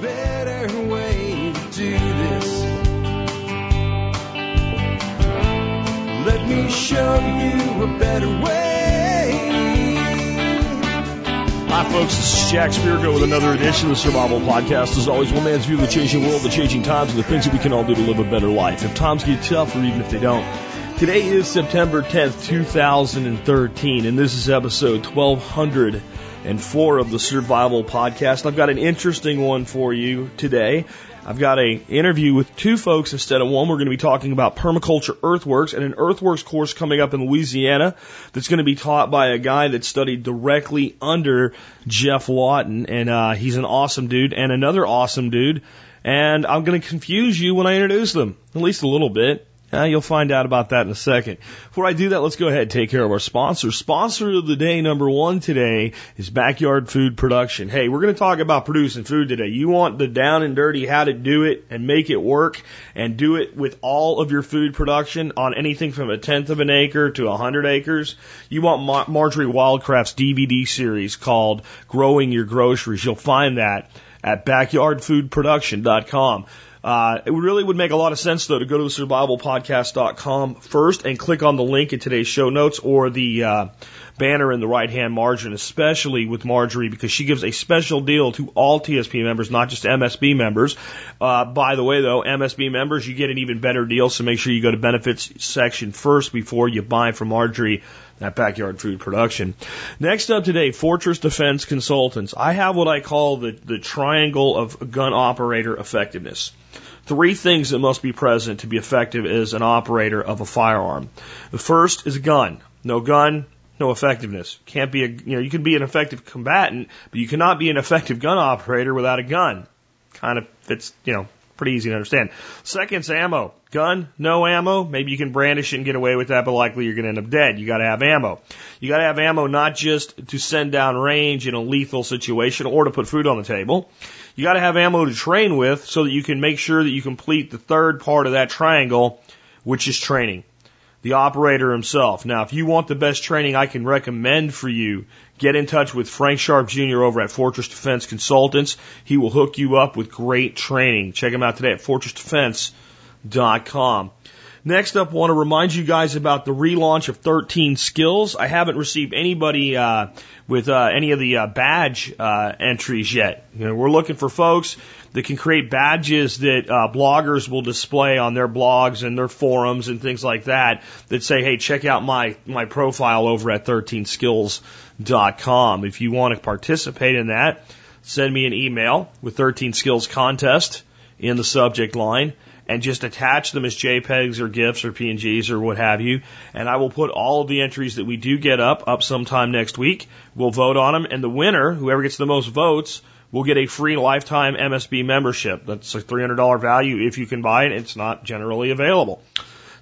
better way to do this. Let me show you a better way. Hi, folks. This is Jack Spirko with another edition of the Survival Podcast. As always, one man's view of the changing world, the changing times, and the things that we can all do to live a better life. If times get tough, or even if they don't. Today is September 10th, 2013, and this is episode 1204 of the Survival Podcast. I've got an interesting one for you today. I've got a interview with two folks instead of one. We're going to be talking about permaculture earthworks and an earthworks course coming up in Louisiana that's going to be taught by a guy that studied directly under Geoff Lawton, and uh, he's an awesome dude and another awesome dude. And I'm going to confuse you when I introduce them, at least a little bit. Uh, you'll find out about that in a second. Before I do that, let's go ahead and take care of our sponsor. Sponsor of the day number one today is Backyard Food Production. Hey, we're going to talk about producing food today. You want the down and dirty how to do it and make it work and do it with all of your food production on anything from a tenth of an acre to a hundred acres. You want Mar- Marjorie Wildcraft's DVD series called Growing Your Groceries. You'll find that at backyardfoodproduction.com. Uh, it really would make a lot of sense though to go to the survivalpodcast.com first and click on the link in today's show notes or the uh, banner in the right hand margin, especially with Marjorie because she gives a special deal to all TSP members, not just MSB members. Uh, by the way though, MSB members, you get an even better deal, so make sure you go to benefits section first before you buy from Marjorie that backyard food production. Next up today, Fortress Defense Consultants. I have what I call the, the triangle of gun operator effectiveness. Three things that must be present to be effective as an operator of a firearm. The first is a gun. No gun, no effectiveness. Can't be a, you know, you can be an effective combatant, but you cannot be an effective gun operator without a gun. Kind of fits, you know, pretty easy to understand. Second's ammo. Gun, no ammo. Maybe you can brandish it and get away with that, but likely you're going to end up dead. You got to have ammo. You got to have ammo not just to send down range in a lethal situation or to put food on the table. You got to have ammo to train with so that you can make sure that you complete the third part of that triangle, which is training. The operator himself. Now, if you want the best training I can recommend for you, get in touch with Frank Sharp Jr. over at Fortress Defense Consultants. He will hook you up with great training. Check him out today at fortressdefense.com. Next up, I want to remind you guys about the relaunch of 13 Skills. I haven't received anybody uh, with uh, any of the uh, badge uh, entries yet. You know, we're looking for folks that can create badges that uh, bloggers will display on their blogs and their forums and things like that. That say, "Hey, check out my my profile over at 13skills.com." If you want to participate in that, send me an email with 13 Skills Contest in the subject line and just attach them as JPEGs or GIFs or PNGs or what have you. And I will put all of the entries that we do get up up sometime next week. We'll vote on them, and the winner, whoever gets the most votes, will get a free lifetime MSB membership. That's a $300 value if you can buy it. It's not generally available.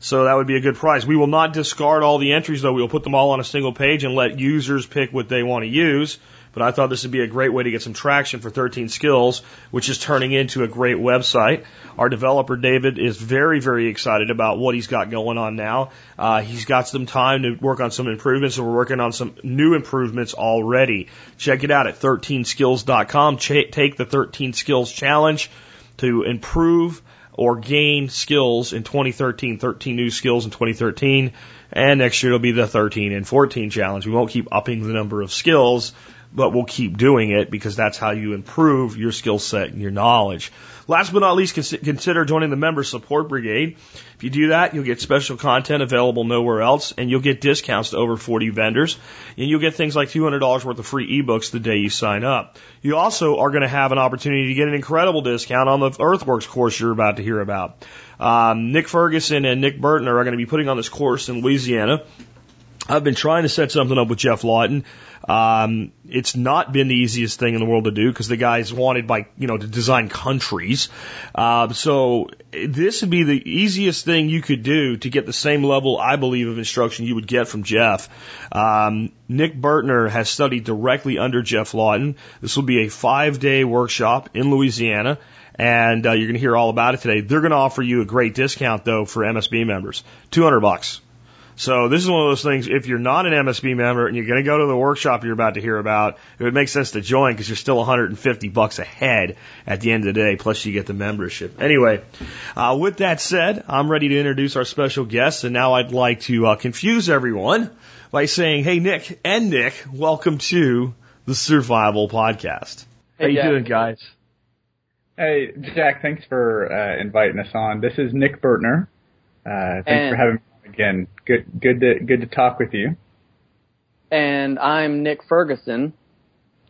So that would be a good price. We will not discard all the entries though. We will put them all on a single page and let users pick what they want to use. But I thought this would be a great way to get some traction for 13 Skills, which is turning into a great website. Our developer David is very, very excited about what he's got going on now. Uh, he's got some time to work on some improvements, and we're working on some new improvements already. Check it out at 13skills.com. Ch- take the 13 Skills Challenge to improve or gain skills in 2013, 13 new skills in 2013. And next year it'll be the 13 and 14 challenge. We won't keep upping the number of skills but we'll keep doing it because that's how you improve your skill set and your knowledge. Last but not least, consider joining the member support brigade. If you do that, you'll get special content available nowhere else, and you'll get discounts to over 40 vendors, and you'll get things like $200 worth of free ebooks the day you sign up. You also are going to have an opportunity to get an incredible discount on the Earthworks course you're about to hear about. Um, Nick Ferguson and Nick Burtner are going to be putting on this course in Louisiana. I've been trying to set something up with Geoff Lawton. Um, it's not been the easiest thing in the world to do because the guy's wanted by, you know, to design countries. Uh, so this would be the easiest thing you could do to get the same level, I believe, of instruction you would get from Geoff. Um, Nick Burtner has studied directly under Geoff Lawton. This will be a five day workshop in Louisiana and uh, you're going to hear all about it today. They're going to offer you a great discount though for MSB members, 200 bucks. So this is one of those things, if you're not an MSB member and you're going to go to the workshop you're about to hear about, it would make sense to join because you're still 150 bucks ahead at the end of the day, plus you get the membership. Anyway, uh, with that said, I'm ready to introduce our special guest and now I'd like to uh, confuse everyone by saying, hey Nick and Nick, welcome to the Survival Podcast. Hey, How you Jack. doing guys? Hey, Jack, thanks for uh, inviting us on. This is Nick Burtner. Uh, thanks And- for having me on again. Good, good to good to talk with you. And I'm Nick Ferguson,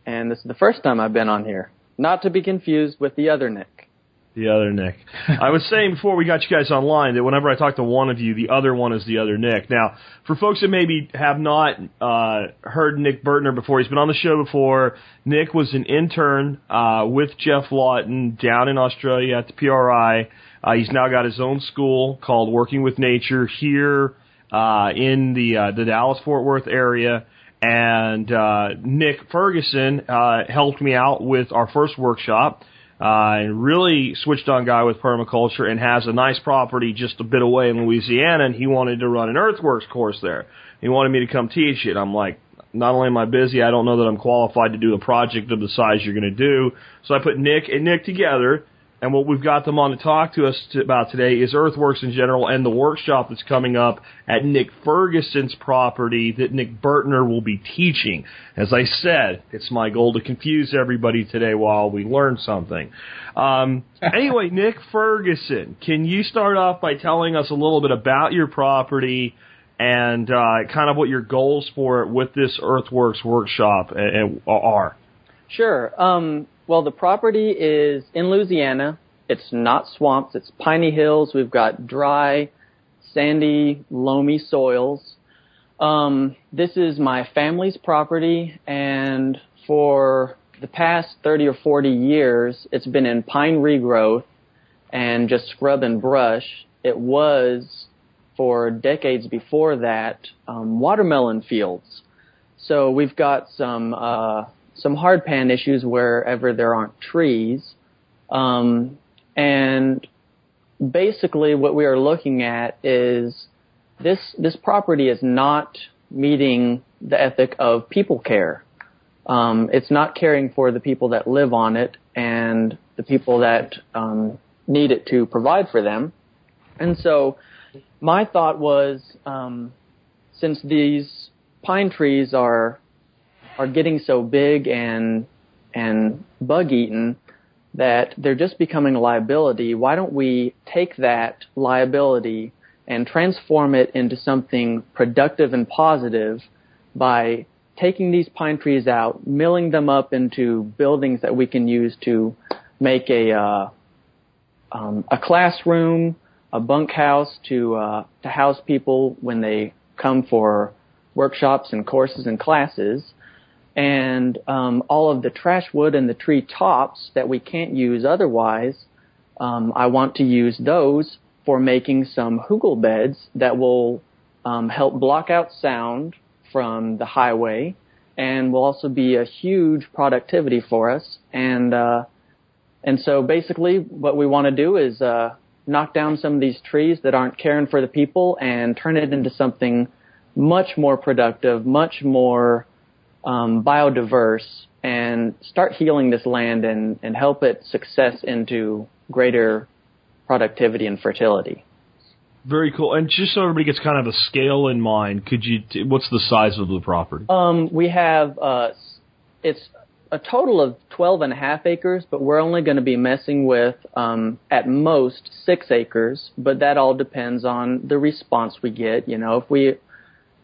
and this is the first time I've been on here. Not to be confused with the other Nick. The other Nick. I was saying before we got you guys online that whenever I talk to one of you, the other one is the other Nick. Now, for folks that maybe have not uh, heard Nick Burtner before, he's been on the show before. Nick was an intern uh, with Geoff Lawton down in Australia at the PRI. Uh, he's now got his own school called Working with Nature here uh, in the uh, the Dallas Fort Worth area. And uh, Nick Ferguson uh, helped me out with our first workshop uh, and really switched on guy with permaculture and has a nice property just a bit away in Louisiana. And he wanted to run an earthworks course there. He wanted me to come teach it. I'm like, not only am I busy, I don't know that I'm qualified to do a project of the size you're going to do. So I put Nick and Nick together. And what we've got them on to talk to us to, about today is earthworks in general and the workshop that's coming up at Nick Ferguson's property that Nick Burtner will be teaching. As I said, it's my goal to confuse everybody today while we learn something. Um, anyway, Nick Ferguson, can you start off by telling us a little bit about your property and uh, kind of what your goals for it with this earthworks workshop uh, uh, are? Sure. Um, well, the property is in Louisiana. It's not swamps. It's piney hills. We've got dry, sandy, loamy soils. Um, this is my family's property, and for the past 30 or 40 years, it's been in pine regrowth and just scrub and brush. It was, for decades before that, um, watermelon fields. So we've got some uh, some hard pan issues wherever there aren't trees, um, and basically what we are looking at is this this property is not meeting the ethic of people care. Um, it's not caring for the people that live on it and the people that um, need it to provide for them. And so, my thought was, um, since these pine trees are are getting so big and and bug eaten that they're just becoming a liability. Why don't we take that liability and transform it into something productive and positive by taking these pine trees out, milling them up into buildings that we can use to make a uh, um, a classroom, a bunkhouse to uh, to house people when they come for workshops and courses and classes, and um, all of the trash wood and the tree tops that we can't use otherwise. Um, I want to use those for making some hugel beds that will um, help block out sound from the highway and will also be a huge productivity for us. And uh, and so basically, what we want to do is uh, knock down some of these trees that aren't caring for the people and turn it into something much more productive, much more um, biodiverse, and start healing this land and, and help it success into greater productivity and fertility. Very cool. And just so everybody gets kind of a scale in mind, could you? T- what's the size of the property? Um, we have uh, it's a total of 12 and a half acres, but we're only going to be messing with um, at most six acres. But that all depends on the response we get. You know, if we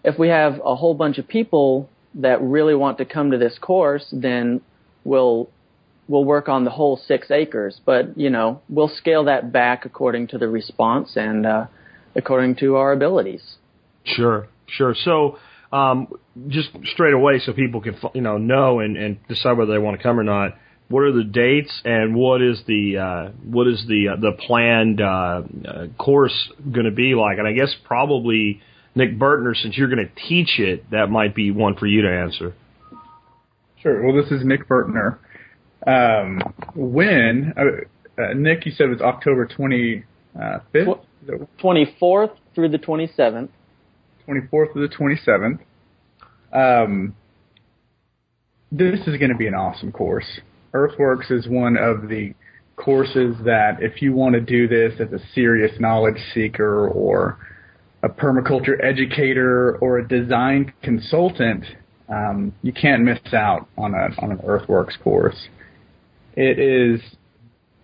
if we have a whole bunch of people that really want to come to this course, then we'll we'll work on the whole six acres. But you know, we'll scale that back according to the response and uh, according to our abilities. Sure, sure. So, um, just straight away, so people can you know know and, and decide whether they want to come or not. What are the dates and what is the uh, what is the uh, the planned uh, uh, course going to be like? And I guess probably Nick Burtner, since you're going to teach it, that might be one for you to answer. Sure. Well, this is Nick Burtner. Um, when uh, uh, Nick, you said it was October 25th, 24th through the 27th. 24th through the 27th. Um, this is going to be an awesome course. Earthworks is one of the courses that if you want to do this as a serious knowledge seeker or a permaculture educator or a design consultant, um, you can't miss out on a on an earthworks course. It is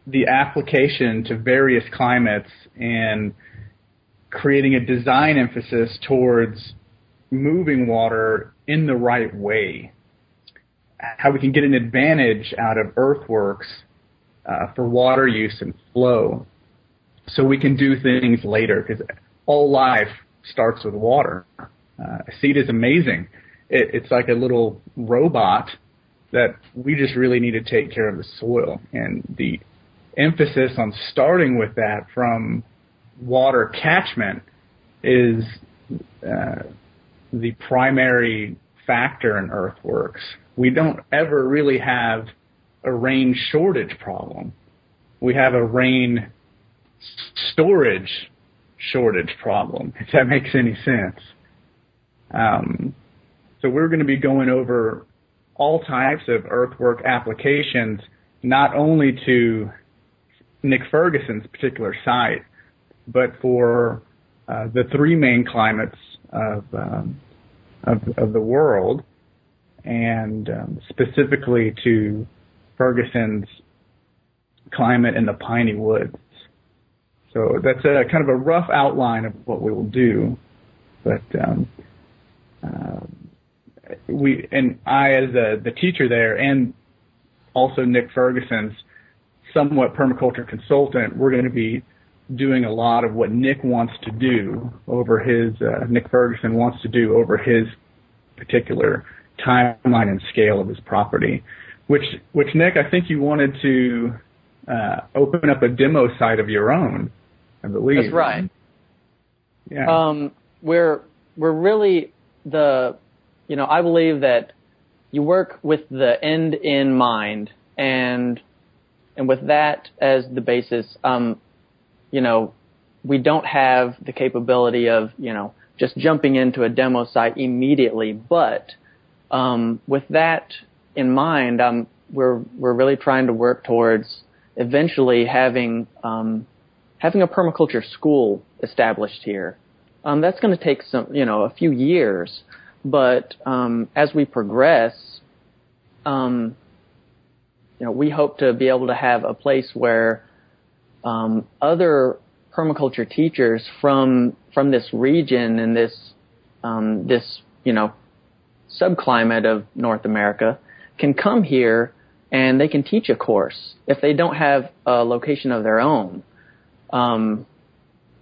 the application to various climates and creating a design emphasis towards moving water in the right way. How we can get an advantage out of earthworks uh, for water use and flow, so we can do things later because all life starts with water. Uh, seed is amazing. It, it's like a little robot that we just really need to take care of the soil and the emphasis on starting with that from water catchment is uh, the primary factor in earthworks. We don't ever really have a rain shortage problem. We have a rain storage shortage problem, if that makes any sense. Um, so we're going to be going over all types of earthwork applications, not only to Nick Ferguson's particular site, but for uh, the three main climates of, um, of, of the world, and um, specifically to Ferguson's climate in the piney woods. So that's a kind of a rough outline of what we will do, but um, uh, we and I, as a, the teacher there, and also Nick Ferguson's somewhat permaculture consultant, we're going to be doing a lot of what Nick wants to do over his uh, Nick Ferguson wants to do over his particular timeline and scale of his property. Which which Nick, I think you wanted to uh, open up a demo site of your own. I believe That's right. Yeah. Um, we're we're really the, you know, I believe that you work with the end in mind, and and with that as the basis, um, you know, we don't have the capability of, you know, just jumping into a demo site immediately. But um, with that in mind, um, we're we're really trying to work towards eventually having um, having a permaculture school established here. Um, that's going to take some, you know, a few years, but um, as we progress, um, you know, we hope to be able to have a place where um, other permaculture teachers from from this region and this um, this you know subclimate of North America can come here and they can teach a course if they don't have a location of their own. Um,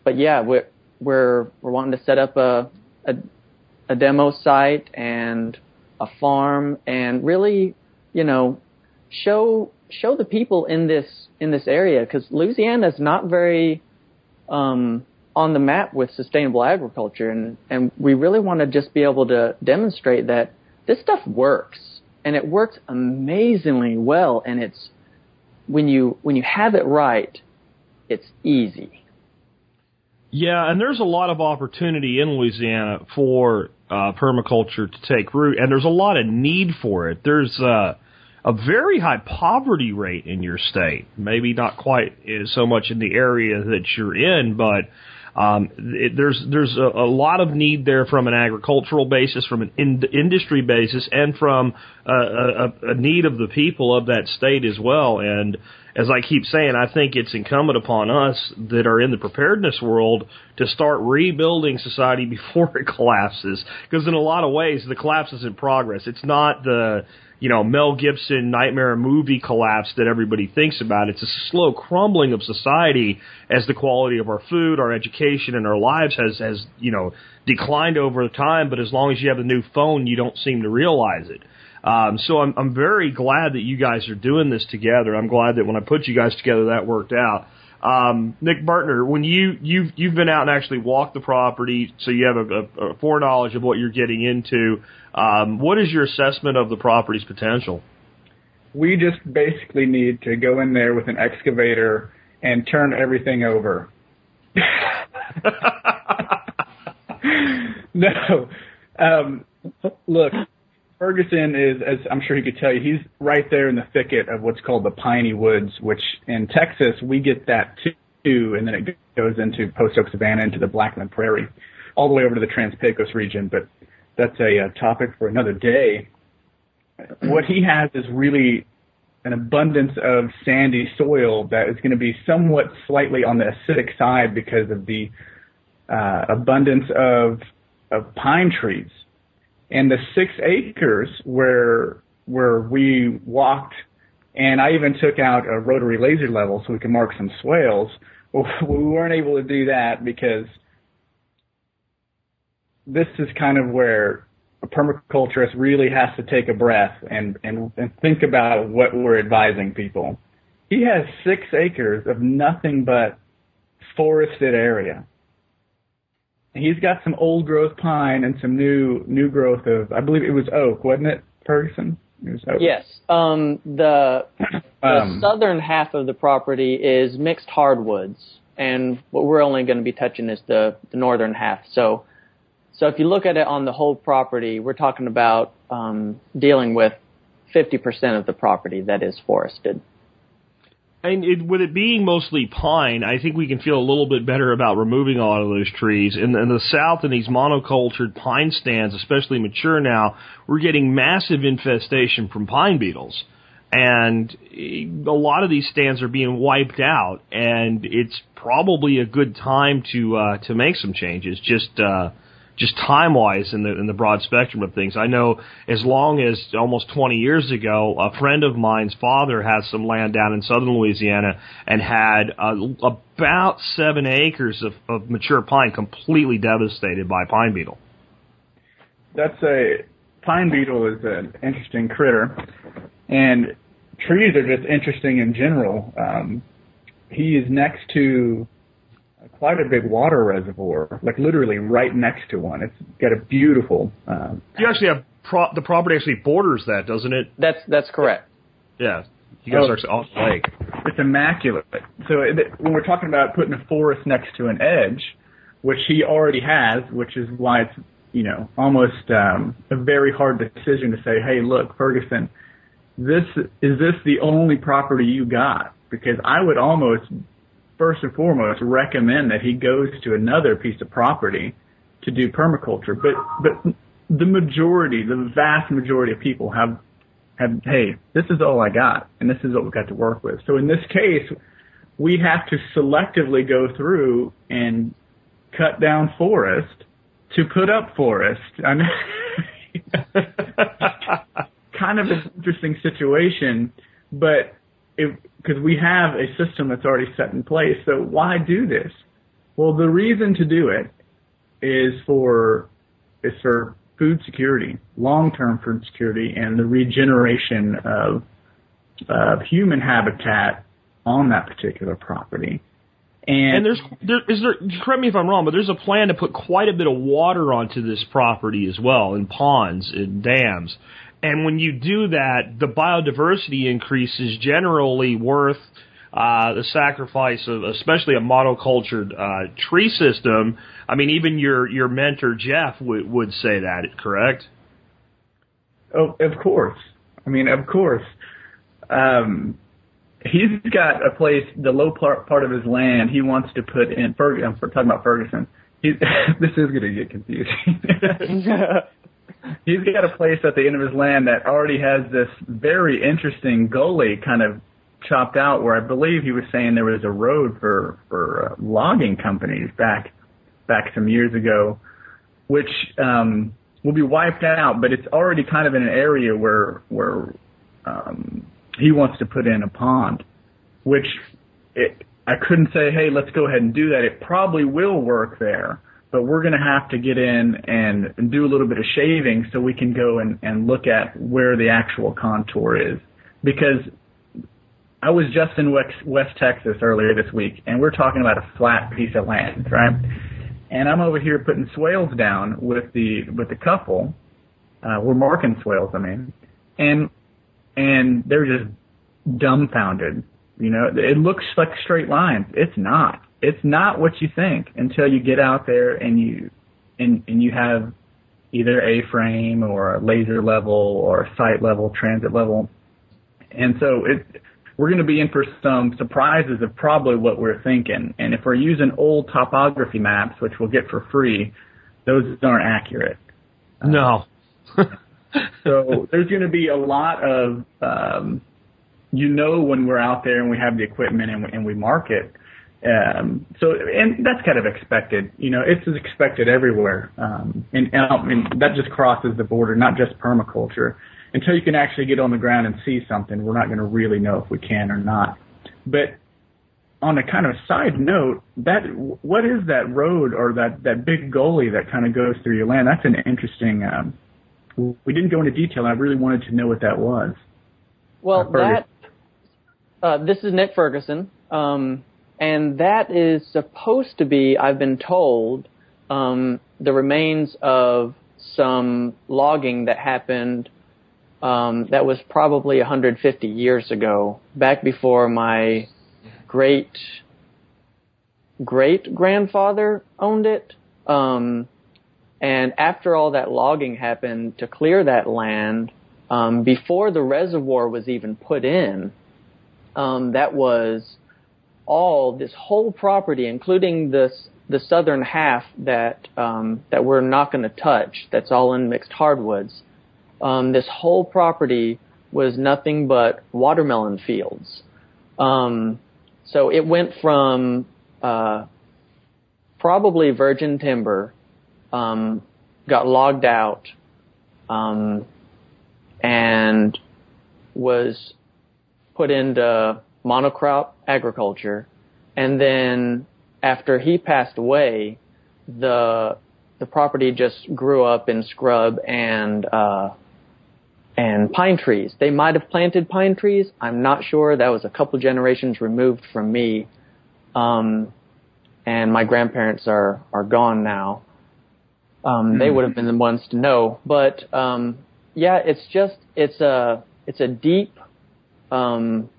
but yeah, we're we're we're wanting to set up a, a a demo site and a farm and really, you know, show show the people in this in this area because Louisiana is not very um, on the map with sustainable agriculture, and and we really want to just be able to demonstrate that this stuff works and it works amazingly well, and it's when you when you have it right, it's easy. Yeah, and there's a lot of opportunity in Louisiana for uh, permaculture to take root, and there's a lot of need for it. There's uh, a very high poverty rate in your state. Maybe not quite so much in the area that you're in, but um, it, there's there's a, a, lot of need there from an agricultural basis, from an in, industry basis, and from a, a, a need of the people of that state as well. And as I keep saying, I think it's incumbent upon us that are in the preparedness world to start rebuilding society before it collapses. Because in a lot of ways, the collapse is in progress. It's not the you know, Mel Gibson nightmare movie collapse that everybody thinks about. It's a slow crumbling of society as the quality of our food, our education, and our lives has, has, you know, declined over time. But as long as you have a new phone, you don't seem to realize it. Um, so I'm, I'm very glad that you guys are doing this together. I'm glad that when I put you guys together, that worked out. Um, Nick Burtner, when you you've you've been out and actually walked the property, so you have a, a, a foreknowledge of what you're getting into. Um, what is your assessment of the property's potential? We just basically need to go in there with an excavator and turn everything over. No. Um, look, Ferguson is, as I'm sure he could tell you, he's right there in the thicket of what's called the piney woods, which in Texas we get that too, and then it goes into Post Oak Savanna into the Blackland Prairie, all the way over to the Trans-Pecos region. But that's a, a topic for another day. What he has is really an abundance of sandy soil that is going to be somewhat slightly on the acidic side because of the uh, abundance of of pine trees. And the six acres where where we walked, and I even took out a rotary laser level so we could mark some swales. Well, we weren't able to do that because this is kind of where a permaculturist really has to take a breath and, and, and think about what we're advising people. He has six acres of nothing but forested area. He's got some old growth pine and some new new growth of I believe it was oak, wasn't it, Ferguson? It was oak. Yes. Um, the the Um, southern half of the property is mixed hardwoods, and what we're only going to be touching is the, the northern half. So, so if you look at it on the whole property, we're talking about um, dealing with 50% of the property that is forested. And it, with it being mostly pine, I think we can feel a little bit better about removing a lot of those trees. In, in the south, in these monocultured pine stands, especially mature now, we're getting massive infestation from pine beetles. And eh, a lot of these stands are being wiped out, and it's probably a good time to uh, to make some changes. Just uh, just time wise in the in the broad spectrum of things. I know as long as almost 20 years ago, a friend of mine's father has some land down in southern Louisiana and had uh, about seven acres of, of mature pine completely devastated by pine beetle. that's a pine beetle is an interesting critter, and trees are just interesting in general. Um, he is next to quite a big water reservoir, like literally right next to one. It's got a beautiful. Um, You actually have pro- the property actually borders that, doesn't it? That's that's correct. Yeah, you guys Oh. are actually off the lake. it's immaculate. So it, when we're talking about putting a forest next to an edge, which he already has, which is why it's you know almost um, a very hard decision to say, hey, look, Ferguson, this is this the only property you got? Because I would almost first and foremost recommend that he goes to another piece of property to do permaculture. But but the majority, the vast majority of people have have hey, this is all I got, and this is what we've got to work with. So in this case, we have to selectively go through and cut down forest to put up forest. I mean, kind of an interesting situation, but because we have a system that's already set in place, so why do this? Well, the reason to do it is for is for food security, long-term food security, and the regeneration of of human habitat on that particular property. And, And there's there is there correct me if I'm wrong, but there's a plan to put quite a bit of water onto this property as well, in ponds and dams. And when you do that, the biodiversity increase is generally worth uh, the sacrifice of, especially a monocultured uh, tree system. I mean, even your your mentor Geoff would would say that, correct? Oh, of course. I mean, of course. Um, he's got a place, the low part, part of his land he wants to put in. Ferg- I'm talking about Ferguson. He, this is going to get confusing. he's got a place at the end of his land that already has this very interesting gully kind of chopped out where I believe he was saying there was a road for for uh, logging companies back back some years ago, which um, will be wiped out. But it's already kind of in an area where where um, he wants to put in a pond, which it, I couldn't say, hey, let's go ahead and do that. It probably will work there, but we're going to have to get in and, do a little bit of shaving so we can go and, and look at where the actual contour is. Because I was just in West, West Texas earlier this week, and we're talking about a flat piece of land, right? And I'm over here putting swales down with the with the couple. Uh, we're marking swales, I mean, and and they're just dumbfounded. You know, it looks like straight lines. It's not. It's not what you think until you get out there and you and and you have either A-frame or a laser level or sight level, transit level, and so it we're going to be in for some surprises of probably what we're thinking. And if we're using old topography maps, which we'll get for free, those aren't accurate. No. so there's going to be a lot of, um, you know, when we're out there and we have the equipment and we, and we mark it. Um, so, and that's kind of expected. You know, it's expected everywhere. Um, and, and, and that just crosses the border, not just permaculture. Until you can actually get on the ground and see something, we're not going to really know if we can or not. But on a kind of side note, that what is that road or that that big gully that kind of goes through your land? That's an interesting. Um, we didn't go into detail. I really wanted to know what that was. Well, that uh, this is Nick Ferguson, um, and that is supposed to be, I've been told, um, the remains of some logging that happened. Um, that was probably 150 years ago, back before my great great grandfather owned it. Um, and after all that logging happened to clear that land, um, before the reservoir was even put in, um, that was all this whole property, including this the southern half that um, that we're not going to touch. That's all in mixed hardwoods. Um, this whole property was nothing but watermelon fields. Um, so it went from uh, probably virgin timber um, got logged out um, and was put into monocrop agriculture, and then after he passed away, the the property just grew up in scrub and uh, and pine trees. They might have planted pine trees. I'm not sure. That was a couple generations removed from me, um, and my grandparents are are gone now. Um. They would have been the ones to know. But um, yeah, it's just it's a it's a deep um,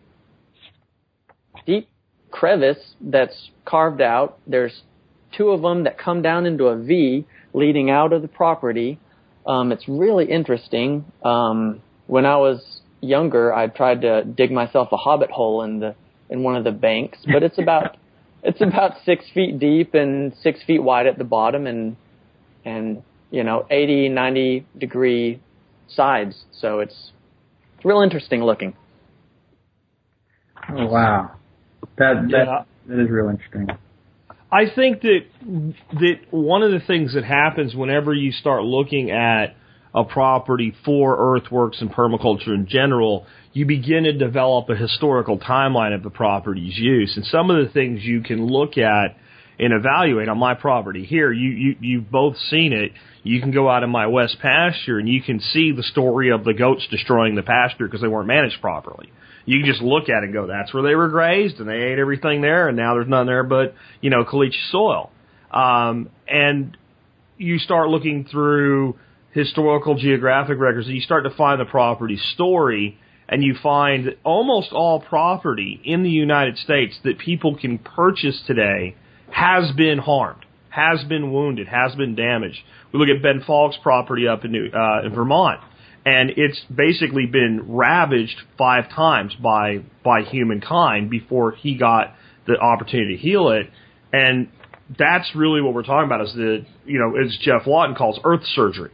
deep crevice that's carved out. There's two of them that come down into a V leading out of the property. Um, it's really interesting. Um, when I was younger, I tried to dig myself a hobbit hole in the in one of the banks, but it's about it's about six feet deep and six feet wide at the bottom, and and you know 80 90 degree sides so it's it's real interesting looking oh wow that that, yeah. that is real interesting i think that that one of the things that happens whenever you start looking at a property for earthworks and permaculture in general, you begin to develop a historical timeline of the property's use. And some of the things you can look at and evaluate on my property. Here, you, you, you've both seen it. You can go out in my west pasture and you can see the story of the goats destroying the pasture because they weren't managed properly. You can just look at it and go, that's where they were grazed and they ate everything there and now there's none there but, you know, caliche soil. Um, and you start looking through historical geographic records and you start to find the property story and you find almost all property in the United States that people can purchase today has been harmed, has been wounded, has been damaged. We look at Ben Falk's property up in, New, uh, in Vermont, and it's basically been ravaged five times by by humankind before he got the opportunity to heal it. And that's really what we're talking about is the you know as Geoff Lawton calls earth surgery.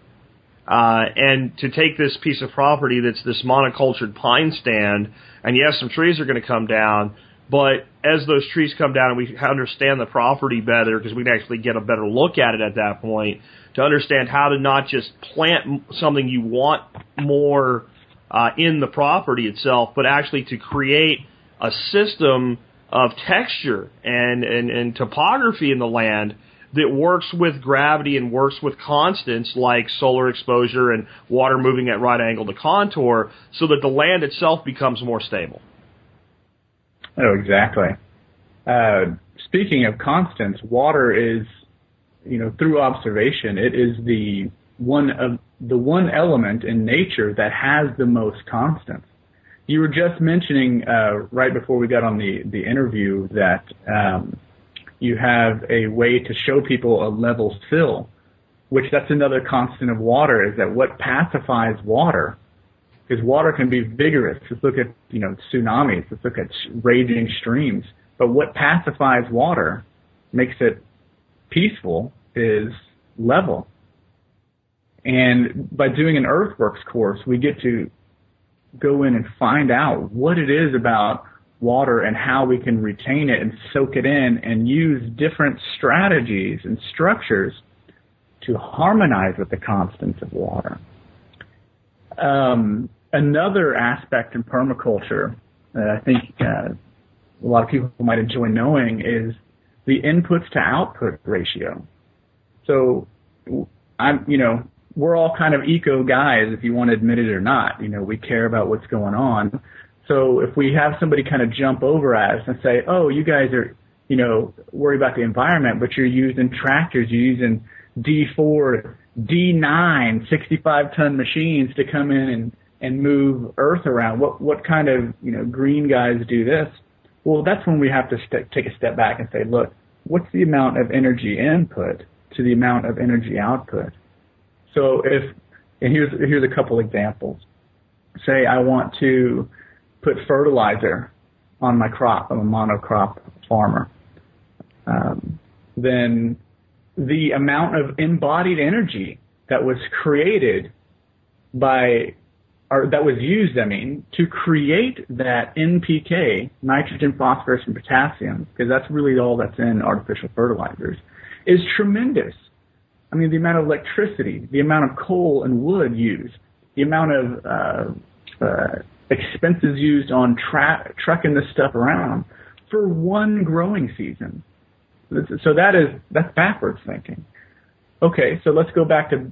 Uh, and to take this piece of property that's this monocultured pine stand, and yes, some trees are going to come down, but as those trees come down and we understand the property better, because we can actually get a better look at it at that point, to understand how to not just plant something you want more uh, in the property itself, but actually to create a system of texture and, and, and topography in the land that works with gravity and works with constants like solar exposure and water moving at right angle to contour so that the land itself becomes more stable. Oh, exactly. Uh, speaking of constants, water is, you know, through observation, it is the one of the one element in nature that has the most constants. You were just mentioning uh, right before we got on the the interview that um, you have a way to show people a level fill. which that's another constant of water is that what pacifies water, because water can be vigorous. Let's look at, you know, tsunamis. Let's look at raging streams. But what pacifies water makes it peaceful is level. And by doing an earthworks course, we get to go in and find out what it is about water and how we can retain it and soak it in and use different strategies and structures to harmonize with the constants of water. Um, another aspect in permaculture that I think uh, a lot of people might enjoy knowing is the inputs to output ratio. So I'm, you know, we're all kind of eco guys if you want to admit it or not. You know, we care about what's going on. So if we have somebody kind of jump over us and say, "Oh, you guys are, you know, worry about the environment, but you're using tractors, you're using D4, D9, 65 ton machines to come in and and move earth around. What what kind of you know green guys do this? Well, that's when we have to st- take a step back and say, look, what's the amount of energy input to the amount of energy output? So if and here's here's a couple examples. Say I want to put fertilizer on my crop. I'm a monocrop farmer. Um, then the amount of embodied energy that was created by or that was used, I mean, to create that NPK, nitrogen, phosphorus, and potassium, because that's really all that's in artificial fertilizers, is tremendous. I mean, the amount of electricity, the amount of coal and wood used, the amount of uh, uh, expenses used on tra- trucking this stuff around for one growing season. So that is that's backwards thinking. Okay, so let's go back to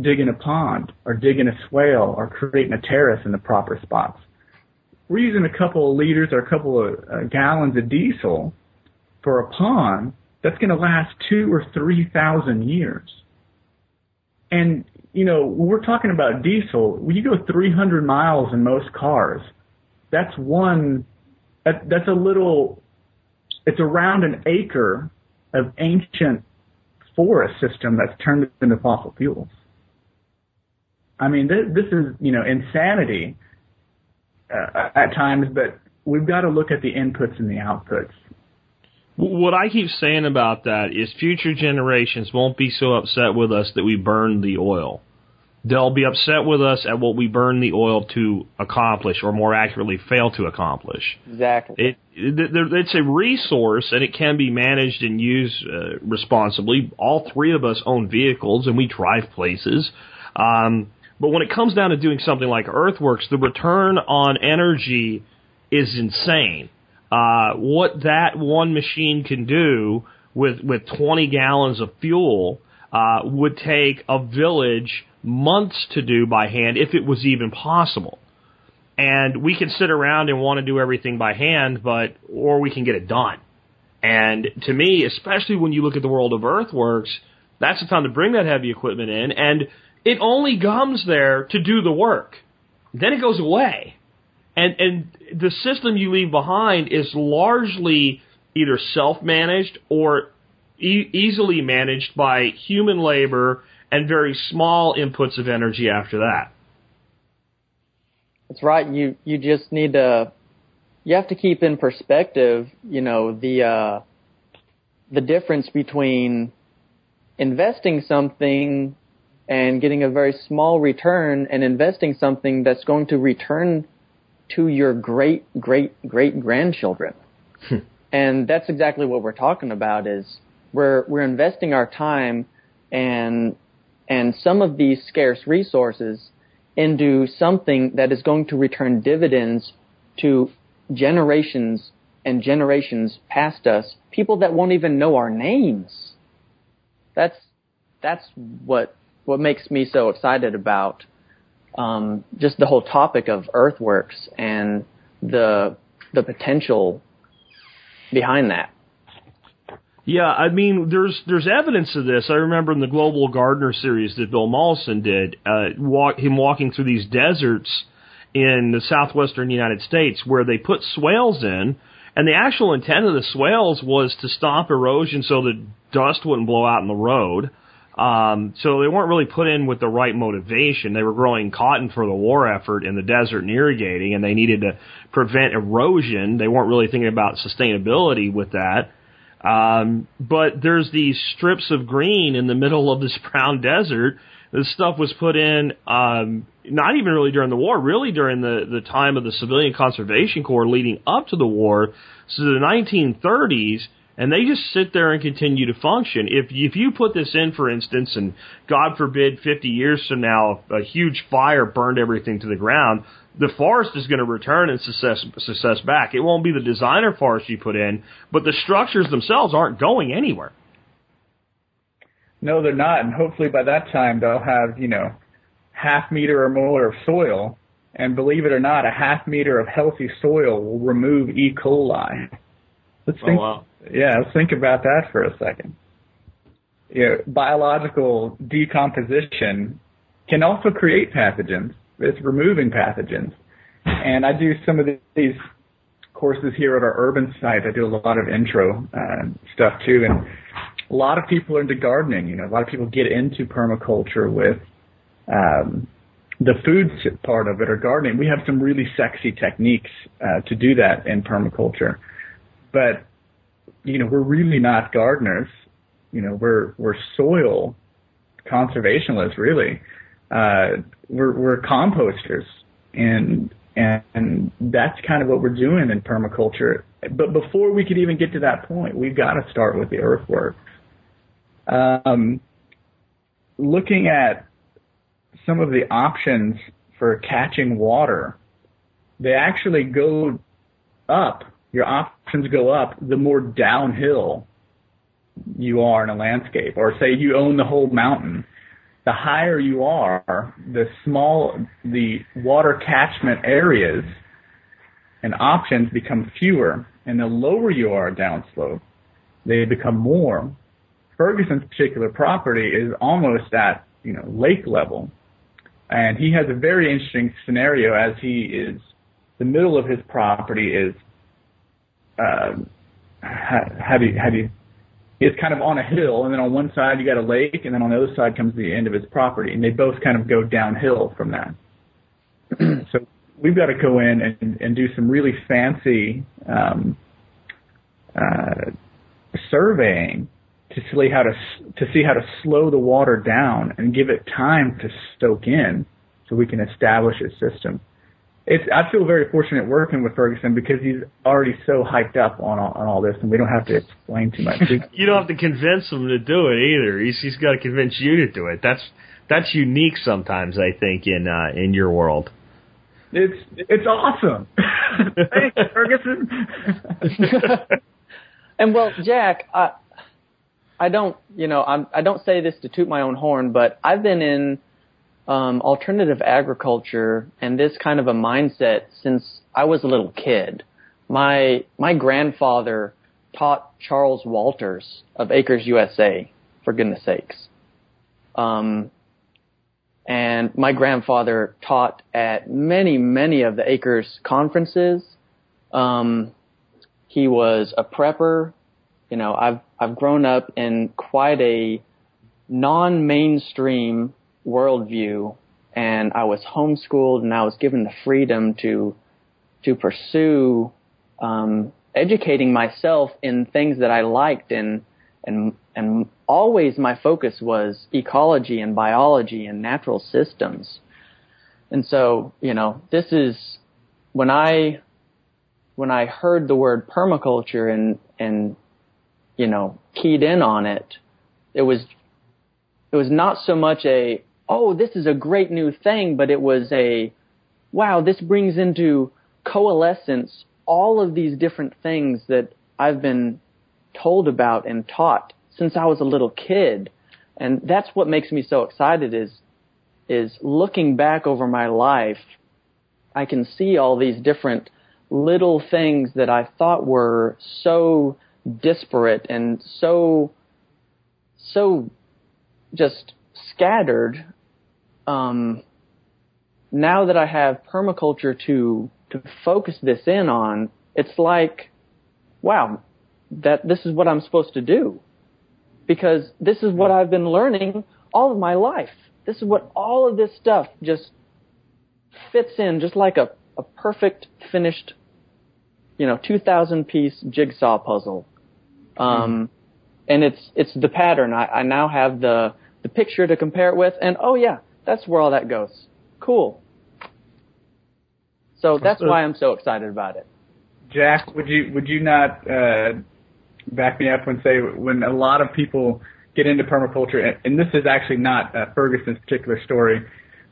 digging a pond or digging a swale or creating a terrace in the proper spots. We're using a couple of liters or a couple of uh, gallons of diesel for a pond that's going to last two or three thousand years. And you know, we're talking about diesel, when you go 300 miles in most cars, that's one. That, that's a little. It's around an acre of ancient forest system that's turned into fossil fuels. I mean, this, this is, you know, insanity uh, at times, but we've got to look at the inputs and the outputs. What I keep saying about that is future generations won't be so upset with us that we burn the oil. They'll be upset with us at what we burn the oil to accomplish, or more accurately, fail to accomplish. Exactly. It, it, it's a resource, and it can be managed and used uh, responsibly. All three of us own vehicles, and we drive places. Um, but when it comes down to doing something like earthworks, the return on energy is insane. Uh, what that one machine can do with with 20 gallons of fuel uh, would take a village months to do by hand if it was even possible. And we can sit around and want to do everything by hand, but or we can get it done. And to me, especially when you look at the world of earthworks, that's the time to bring that heavy equipment in and it only comes there to do the work. Then it goes away. And, and the system you leave behind is largely either self-managed or e- easily managed by human labor and very small inputs of energy after that. That's right. You you just need to you have to keep in perspective, you know, the uh, the difference between investing something and getting a very small return and investing something that's going to return to your great great great grandchildren. Hmm. and that's exactly what we're talking about is we're we're investing our time and and some of these scarce resources into something that is going to return dividends to generations and generations past us, people that won't even know our names. That's that's what what makes me so excited about um, just the whole topic of earthworks and the the potential behind that. Yeah, I mean, there's there's evidence of this. I remember in the Global Gardener series that Bill Mollison did, uh, walk, him walking through these deserts in the southwestern United States where they put swales in, and the actual intent of the swales was to stop erosion so that dust wouldn't blow out in the road Um, so they weren't really put in with the right motivation. They were growing cotton for the war effort in the desert and irrigating, and they needed to prevent erosion. They weren't really thinking about sustainability with that. Um, but there's these strips of green in the middle of this brown desert. This stuff was put in, um, not even really during the war, really during the, the time of the Civilian Conservation Corps leading up to the war. So the 1930s, and they just sit there and continue to function. If if you put this in, for instance, and God forbid, 50 years from now, a huge fire burned everything to the ground, the forest is going to return and success success back. It won't be the designer forest you put in, but the structures themselves aren't going anywhere. No, they're not, and hopefully by that time they'll have you know half meter or more of soil, and believe it or not, a half meter of healthy soil will remove E. coli. Let's Oh, think wow. Yeah, let's think about that for a second. You know, biological decomposition can also create pathogens. It's removing pathogens. And I do some of these courses here at our urban site. I do a lot of intro uh, stuff too, and a lot of people are into gardening. You know, a lot of people get into permaculture with um, the food part of it or gardening. We have some really sexy techniques uh, to do that in permaculture, but you know, we're really not gardeners. You know, we're we're soil conservationists, really. Uh, we're we're composters, and and that's kind of what we're doing in permaculture. But before we could even get to that point, we've got to start with the earthworks. Um, looking at some of the options for catching water, they actually go up your options go up the more downhill you are in a landscape. Or say you own the whole mountain. The higher you are, the small the water catchment areas and options become fewer. And the lower you are downslope, they become more. Ferguson's particular property is almost at, you know, lake level. And he has a very interesting scenario as he is the middle of his property is uh, how, do you, how do you, it's kind of on a hill, and then on one side you got a lake, and then on the other side comes the end of his property, and they both kind of go downhill from that. so we've got to go in and, and do some really fancy um, uh, surveying to see how to to see how to slow the water down and give it time to stoke in, so we can establish a system it's I feel very fortunate working with Ferguson because he's already so hyped up on all, on all this, and we don't have to explain too much. you don't have to convince him to do it either. He's he's got to convince you to do it. That's that's unique sometimes, I think, in uh, in your world. It's it's awesome. Thanks, Ferguson. and well, Jack, I I don't you know I'm, I don't say this to toot my own horn, but I've been in um, alternative agriculture and this kind of a mindset since I was a little kid. My my grandfather taught Charles Walters of Acres USA, for goodness sakes. Um, and my grandfather taught at many, many of the Acres conferences. Um, he was a prepper. You know, I've I've grown up in quite a non-mainstream worldview and I was homeschooled and I was given the freedom to to pursue um, educating myself in things that I liked and and and always my focus was ecology and biology and natural systems. And so, you know, this is when I when I heard the word permaculture and and you know, keyed in on it, it was it was not so much a oh, this is a great new thing, but it was a, wow, this brings into coalescence all of these different things that I've been told about and taught since I was a little kid. And that's what makes me so excited is, is looking back over my life, I can see all these different little things that I thought were so disparate and so, so just scattered um, now that I have permaculture to to focus this in on, it's like, wow, that this is what I'm supposed to do. because this is what I've been learning all of my life. This is what all of this stuff just fits in just like a, a perfect finished, you know, 2000 piece jigsaw puzzle. Um, and it's, it's the pattern. I, I now have the, the picture to compare it with and oh yeah, that's where all that goes. Cool. So that's why I'm so excited about it. Jack, would you would you not uh, back me up and say when a lot of people get into permaculture, and, and this is actually not uh, Ferguson's particular story,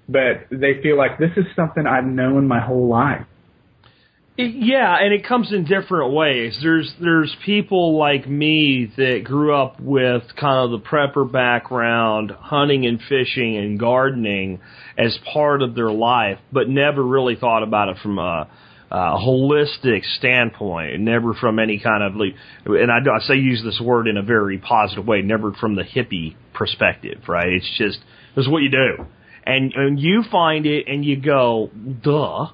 but they feel like this is something I've known my whole life. Yeah, and it comes in different ways. There's there's people like me that grew up with kind of the prepper background, hunting and fishing and gardening as part of their life, but never really thought about it from a, a holistic standpoint, never from any kind of and I, I say use this word in a very positive way, never from the hippie perspective, right? It's just this is what you do, and and you find it and you go, duh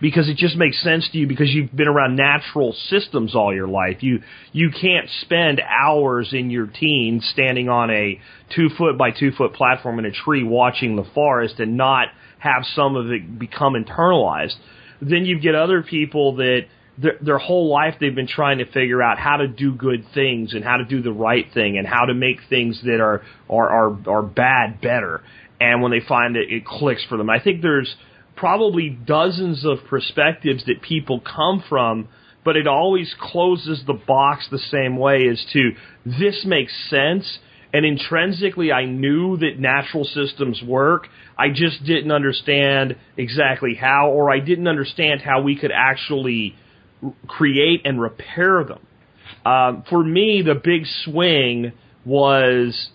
because it just makes sense to you because you've been around natural systems all your life. You you can't spend hours in your teens standing on a two foot by two foot platform in a tree watching the forest and not have some of it become internalized. Then you get other people that their, their whole life they've been trying to figure out how to do good things and how to do the right thing and how to make things that are are are, are bad better. And when they find it, it clicks for them. I think there's probably dozens of perspectives that people come from, but it always closes the box the same way as to this makes sense. And intrinsically, I knew that natural systems work. I just didn't understand exactly how, or I didn't understand how we could actually create and repair them. Um, for me, the big swing was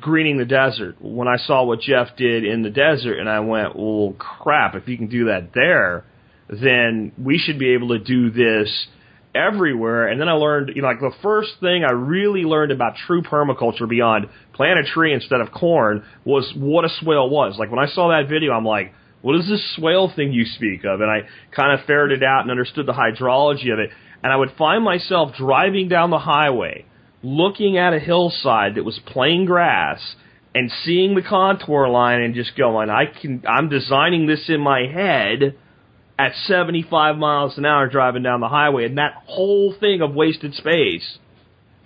greening the desert when I saw what Geoff did in the desert, and I went, well, crap, if you can do that there, then we should be able to do this everywhere. And then I learned, you know, like the first thing I really learned about true permaculture beyond plant a tree instead of corn was what a swale was. Like when I saw that video, I'm like, what is this swale thing you speak of? And I kind of ferreted out and understood the hydrology of it. And I would find myself driving down the highway looking at a hillside that was plain grass and seeing the contour line and just going, I can, I'm designing this in my head at 75 miles an hour driving down the highway, and that whole thing of wasted space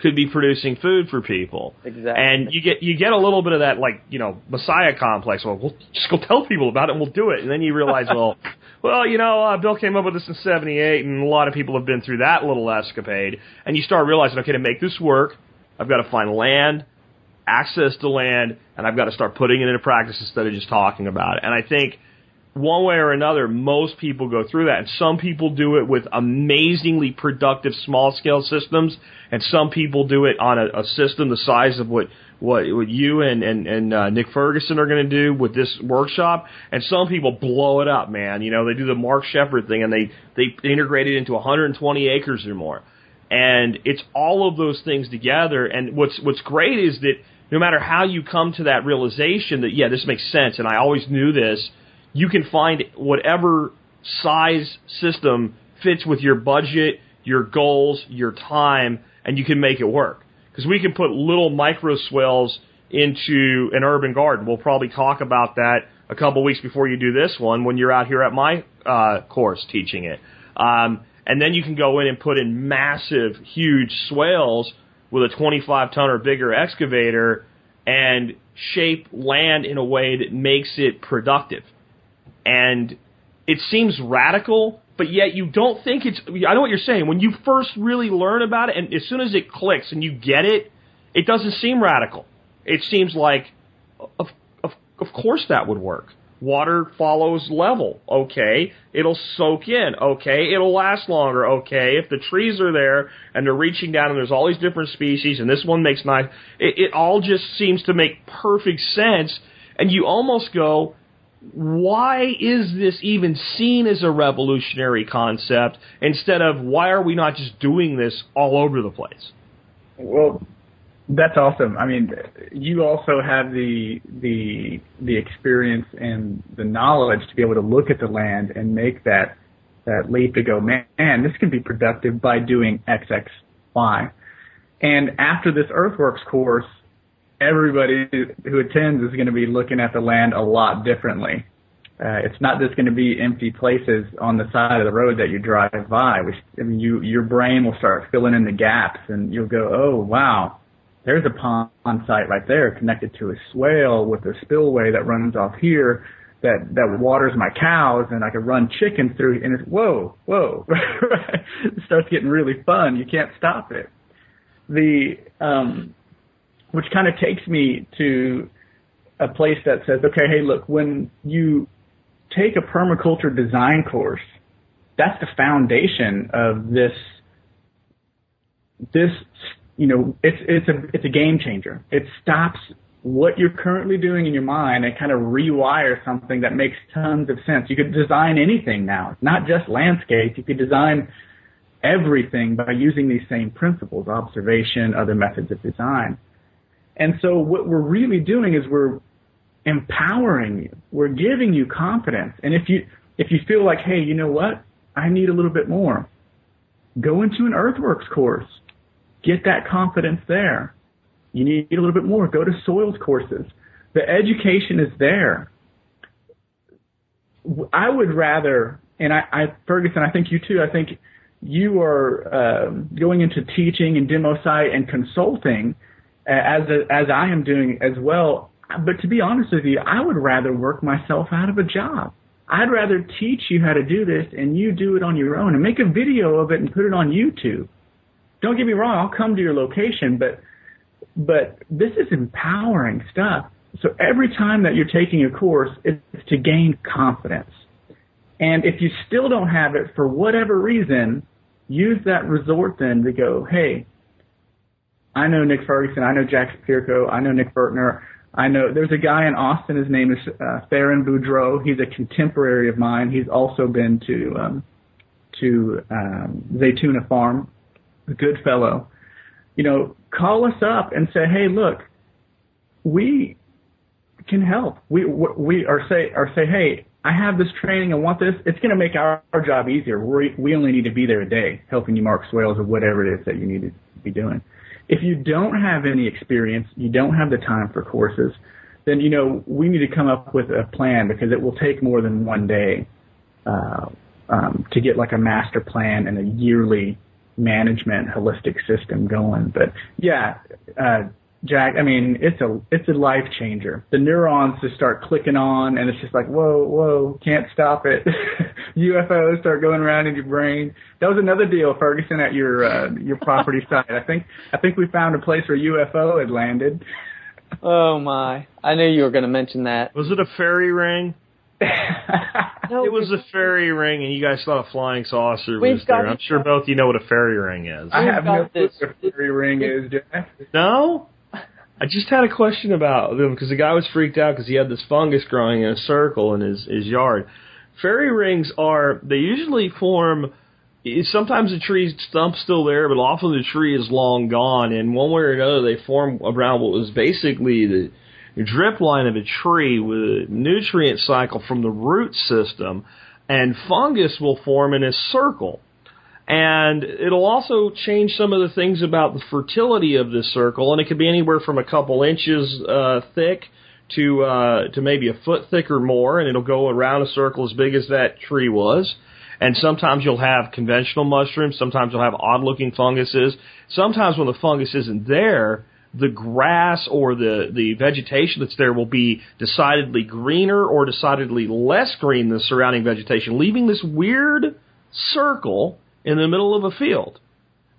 could be producing food for people. Exactly. And you get you get a little bit of that like you know messiah complex. Well, we'll just go tell people about it, and we'll do it. And then you realize, well, well, you know, uh, Bill came up with this in '78, and a lot of people have been through that little escapade. And you start realizing, okay, to make this work, I've got to find land, access to land, and I've got to start putting it into practice instead of just talking about it. And I think one way or another, most people go through that. And some people do it with amazingly productive small scale systems, and some people do it on a, a system the size of what what, what you and and, and uh, Nick Ferguson are going to do with this workshop. And some people blow it up, man. You know, they do the Mark Shepard thing, and they they integrate it into 120 acres or more. And it's all of those things together. And what's what's great is that no matter how you come to that realization that yeah, this makes sense, and I always knew this you can find whatever size system fits with your budget, your goals, your time, and you can make it work. Because we can put little micro swales into an urban garden. We'll probably talk about that a couple weeks before you do this one when you're out here at my uh, course teaching it. Um, and then you can go in and put in massive, huge swales with a 25 ton or bigger excavator and shape land in a way that makes it productive and it seems radical, but yet you don't think it's. I know what you're saying. When you first really learn about it, and as soon as it clicks and you get it, it doesn't seem radical. It seems like, of of of course that would work. Water follows level. Okay, it'll soak in. Okay, it'll last longer. Okay, if the trees are there and they're reaching down and there's all these different species and this one makes nice, it, it all just seems to make perfect sense. And you almost go, why is this even seen as a revolutionary concept instead of why are we not just doing this all over the place? Well, that's awesome. I mean, you also have the the the experience and the knowledge to be able to look at the land and make that that leap to go, man, this can be productive by doing X, X, Y. And after this Earthworks course, everybody who attends is going to be looking at the land a lot differently. Uh, it's not just going to be empty places on the side of the road that you drive by. Which, I mean, you your brain will start filling in the gaps, and you'll go, "Oh, wow, there's a pond site right there connected to a swale with a spillway that runs off here that that waters my cows, and I could run chickens through." And it's whoa, whoa, it starts getting really fun. You can't stop it. The um, which kind of takes me to a place that says, okay, hey, look, when you take a permaculture design course, that's the foundation of this. This, you know, it's it's a it's a game changer. It stops what you're currently doing in your mind and kind of rewire something that makes tons of sense. You could design anything now, not just landscape. You could design everything by using these same principles, observation, other methods of design. And so what we're really doing is we're empowering you. We're giving you confidence. And if you if you feel like, hey, you know what? I need a little bit more. Go into an earthworks course. Get that confidence there. You need a little bit more. Go to soils courses. The education is there. I would rather, and I, I Ferguson, I think you too. I think you are um, going into teaching and demo site and consulting as as I am doing as well. But to be honest with you, I would rather work myself out of a job. I'd rather teach you how to do this and you do it on your own and make a video of it and put it on YouTube. Don't get me wrong, I'll come to your location, but but this is empowering stuff. So every time that you're taking a course, it's to gain confidence. And if you still don't have it for whatever reason, use that resort then to go, hey, I know Nick Ferguson, I know Jack Spirko, I know Nick Burtner, I know there's a guy in Austin. His name is uh, Theron Boudreau. He's a contemporary of mine. He's also been to um, to um, Zaytuna Farm. A good fellow. You know, call us up and say, hey, look, we can help. We we or say or say, hey, I have this training. I want this. It's going to make our, our job easier. We we only need to be there a day, helping you mark swales or whatever it is that you need to be doing. If you don't have any experience, you don't have the time for courses, then you know we need to come up with a plan because it will take more than one day uh, um, to get like a master plan and a yearly management holistic system going. But yeah, uh, Jack, I mean, it's a it's a life changer. The neurons just start clicking on, and it's just like, whoa, whoa, can't stop it. UFOs start going around in your brain. That was another deal, Ferguson, at your uh, your property site. I think I think we found a place where UFO had landed. Oh my! I knew you were going to mention that. Was it a fairy ring? No, It was a fairy ring, and you guys thought a flying saucer was there. I'm sure both of you know what a fairy ring is. I We've no got clue what a fairy ring is, Jack. No? I just had a question about them because the guy was freaked out because he had this fungus growing in a circle in his, his yard. Fairy rings are, they usually form, eh, sometimes the tree's stump's still there, but often the tree is long gone, and one way or another they form around what was basically the drip line of a tree with a nutrient cycle from the root system, and fungus will form in a circle. And it'll also change some of the things about the fertility of this circle, and it could be anywhere from a couple inches uh, thick to uh, to maybe a foot thick or more, and it'll go around a circle as big as that tree was. And sometimes you'll have conventional mushrooms, sometimes you'll have odd looking funguses. Sometimes when the fungus isn't there, the grass or the, the vegetation that's there will be decidedly greener or decidedly less green than the surrounding vegetation, leaving this weird circle in the middle of a field.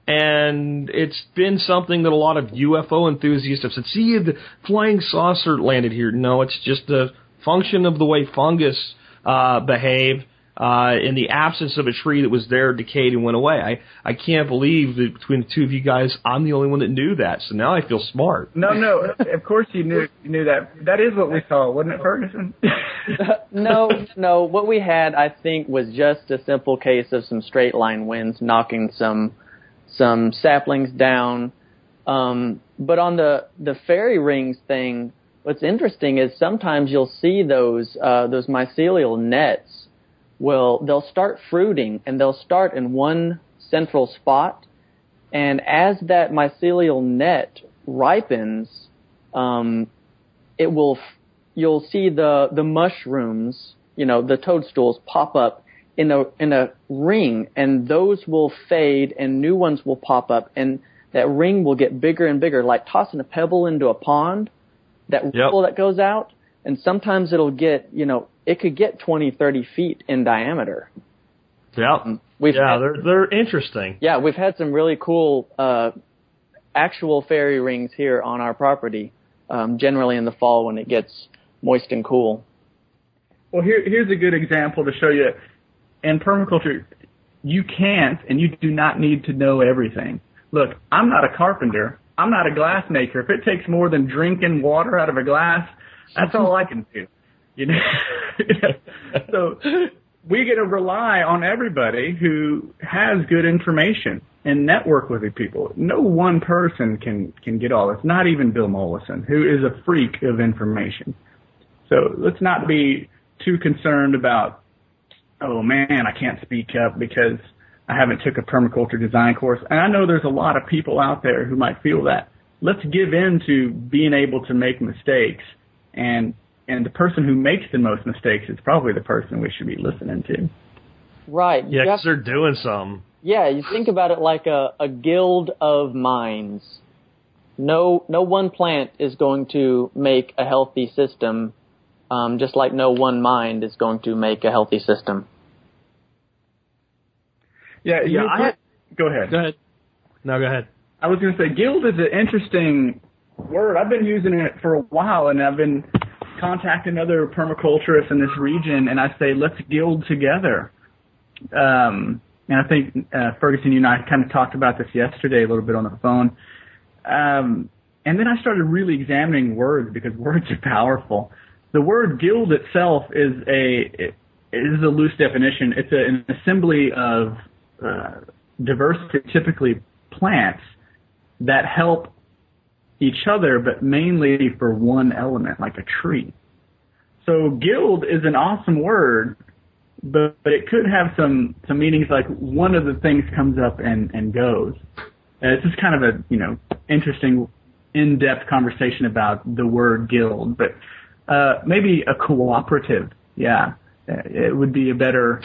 And it's been something that a lot of UFO enthusiasts have said, see, the flying saucer landed here. No, it's just a function of the way fungus uh, behave uh, in the absence of a tree that was there, decayed, and went away. I, I can't believe that between the two of you guys, I'm the only one that knew that. So now I feel smart. No, no. Of course you knew you knew that. That is what we saw, wasn't it, Ferguson? no, no. What we had, I think, was just a simple case of some straight line winds knocking some some saplings down. Um, but on the the fairy rings thing, what's interesting is sometimes you'll see those uh, those mycelial nets. Will they'll start fruiting and they'll start in one central spot, and as that mycelial net ripens, um, it will, f- you'll see the, the mushrooms, you know, the toadstools pop up in a, in a ring and those will fade and new ones will pop up and that ring will get bigger and bigger, like tossing a pebble into a pond, that Yep. ripple that goes out. And sometimes it'll get, you know, it could get 20, 30 feet in diameter. Yeah. We've yeah, had- they're they're interesting. yeah, we've had some really cool uh, actual fairy rings here on our property. Um, generally in the fall when it gets moist and cool. Well, here, here's a good example to show you. In permaculture, you can't and you do not need to know everything. Look, I'm not a carpenter. I'm not a glass maker. If it takes more than drinking water out of a glass, that's all I can do. You know, so we get to rely on everybody who has good information and network with the people. No one person can can get all this. Not even Bill Mollison, who is a freak of information. So let's not be too concerned about, oh man, I can't speak up because I haven't took a permaculture design course. And I know there's a lot of people out there who might feel that. Let's give in to being able to make mistakes and and the person who makes the most mistakes is probably the person we should be listening to. Right. Yeah, you have- because they're doing something. yeah, you think about it like a, a guild of minds. No, no one plant is going to make a healthy system, um, just like no one mind is going to make a healthy system. Yeah, Yeah, I- go ahead. Go ahead. No, go ahead. I was going to say guild is an interesting word. I've been using it for a while, and I've been contacting other permaculturists in this region, and I say let's guild together. Um, and I think uh, Ferguson, you and I kind of talked about this yesterday a little bit on the phone. Um, and then I started really examining words because words are powerful. The word guild itself is a it is a loose definition. It's a, an assembly of uh, diverse, typically plants that help each other, but mainly for one element, like a tree. So guild is an awesome word, but, but it could have some, some meanings like one of the things comes up and, and goes. It's just kind of a, you know, interesting in-depth conversation about the word guild, but, uh, maybe a cooperative. Yeah. It would be a better,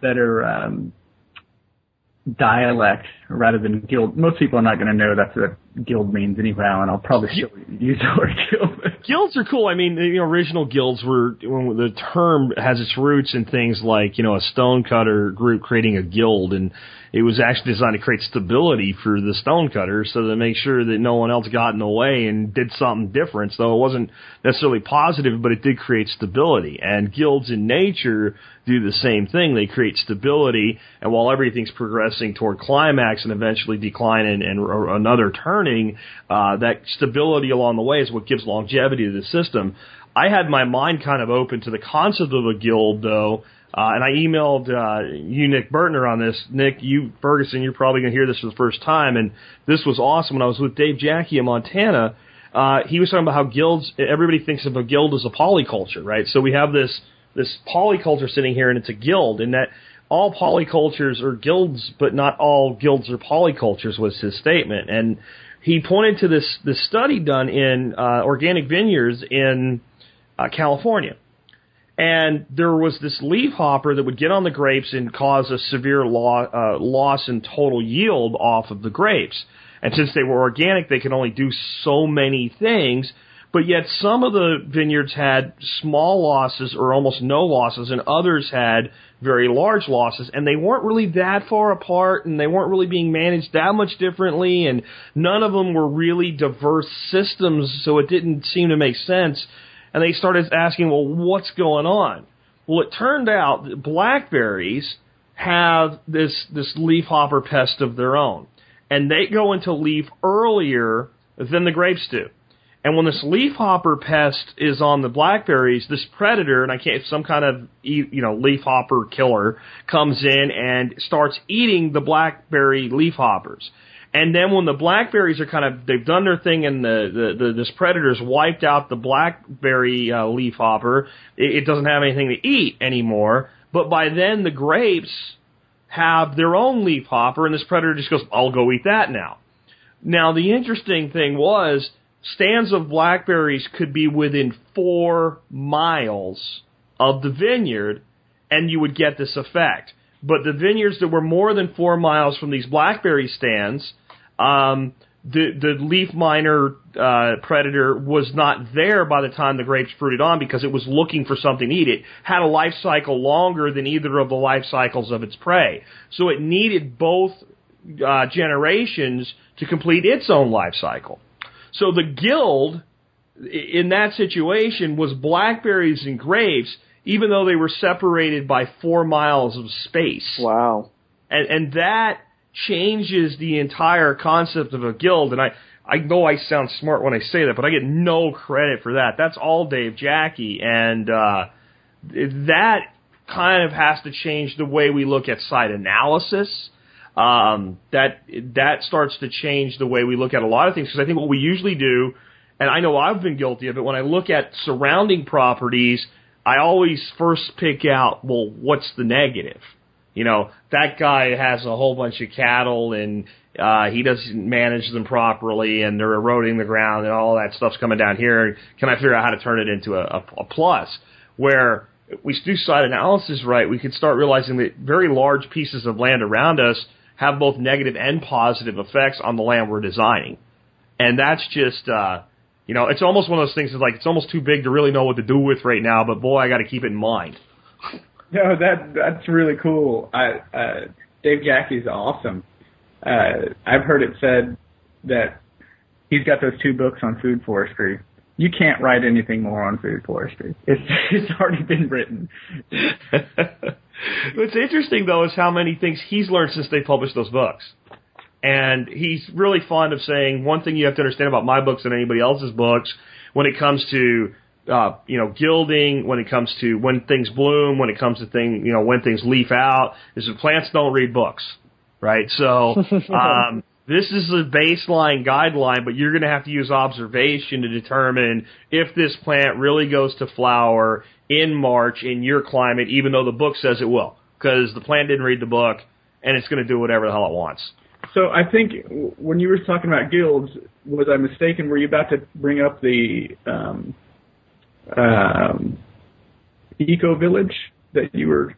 better, um, dialect rather than guild. Most people are not going to know that's what guild means anyhow, and I'll probably still use the word guild. Guilds are cool. I mean, the original guilds were the term has its roots in things like you know a stonecutter group creating a guild, and it was actually designed to create stability for the stonecutters, so to make sure that no one else got in the way and did something different. So it wasn't necessarily positive, but it did create stability. And guilds in nature do the same thing. They create stability, and while everything's progressing toward climax and eventually decline and, and another turning, uh, that stability along the way is what gives longevity to the system. I had my mind kind of open to the concept of a guild, though, uh, and I emailed uh, you, Nick Burtner, on this. Nick, you, Ferguson, you're probably going to hear this for the first time, and this was awesome. When I was with Dave Jacke in Montana, uh, he was talking about how guilds. Everybody thinks of a guild as a polyculture, right? So we have this this polyculture sitting here, and it's a guild, and that all polycultures are guilds, but not all guilds are polycultures. Was his statement, and he pointed to this this study done in uh, organic vineyards in uh, California. And there was this leaf hopper that would get on the grapes and cause a severe lo- uh, loss in total yield off of the grapes. And since they were organic, they could only do so many things. But yet some of the vineyards had small losses or almost no losses, and others had very large losses, and they weren't really that far apart, and they weren't really being managed that much differently, and none of them were really diverse systems, so it didn't seem to make sense. And they started asking, well, what's going on? Well, it turned out that blackberries have this this leafhopper pest of their own, and they go into leaf earlier than the grapes do. And when this leafhopper pest is on the blackberries, this predator, and I can't, some kind of, you know, leafhopper killer comes in and starts eating the blackberry leafhoppers. And then when the blackberries are kind of, they've done their thing and the, the, the this predator's wiped out the blackberry uh, leafhopper, it, it doesn't have anything to eat anymore. But by then the grapes have their own leafhopper and this predator just goes, I'll go eat that now. Now the interesting thing was, stands of blackberries could be within four miles of the vineyard, and you would get this effect. But the vineyards that were more than four miles from these blackberry stands, um, the the leaf miner uh, predator was not there by the time the grapes fruited on because it was looking for something to eat. It had a life cycle longer than either of the life cycles of its prey, so it needed both uh, generations to complete its own life cycle. So the guild in that situation was blackberries and grapes, even though they were separated by four miles of space. Wow. And, and that changes the entire concept of a guild. And I, I know I sound smart when I say that, but I get no credit for that. That's all Dave Jacke, And, uh, that kind of has to change the way we look at site analysis. Um, that, that starts to change the way we look at a lot of things. Because I think what we usually do, and I know I've been guilty of it, when I look at surrounding properties, I always first pick out, well, what's the negative? You know, that guy has a whole bunch of cattle and uh, he doesn't manage them properly and they're eroding the ground and all that stuff's coming down here. Can I figure out how to turn it into a, a, a plus? Where we do site analysis right, we could start realizing that very large pieces of land around us have both negative and positive effects on the land we're designing. And that's just, uh, you know, it's almost one of those things that's like, it's almost too big to really know what to do with right now, but boy, I gotta keep it in mind. No, that that's really cool. I, uh, Dave Jacke's awesome. Uh, I've heard it said that he's got those two books on food forestry. You can't write anything more on food forestry. It's it's already been written. What's interesting though is how many things he's learned since they published those books. And he's really fond of saying one thing you have to understand about my books and anybody else's books when it comes to uh, you know, gilding, when it comes to when things bloom, when it comes to thing, you know, when things leaf out, is that plants don't read books, right? So, um, this is a baseline guideline, but you're going to have to use observation to determine if this plant really goes to flower in March in your climate, even though the book says it will, because the plant didn't read the book and it's going to do whatever the hell it wants. So I think when you were talking about guilds, was I mistaken? Were you about to bring up the um, um, eco village that you were?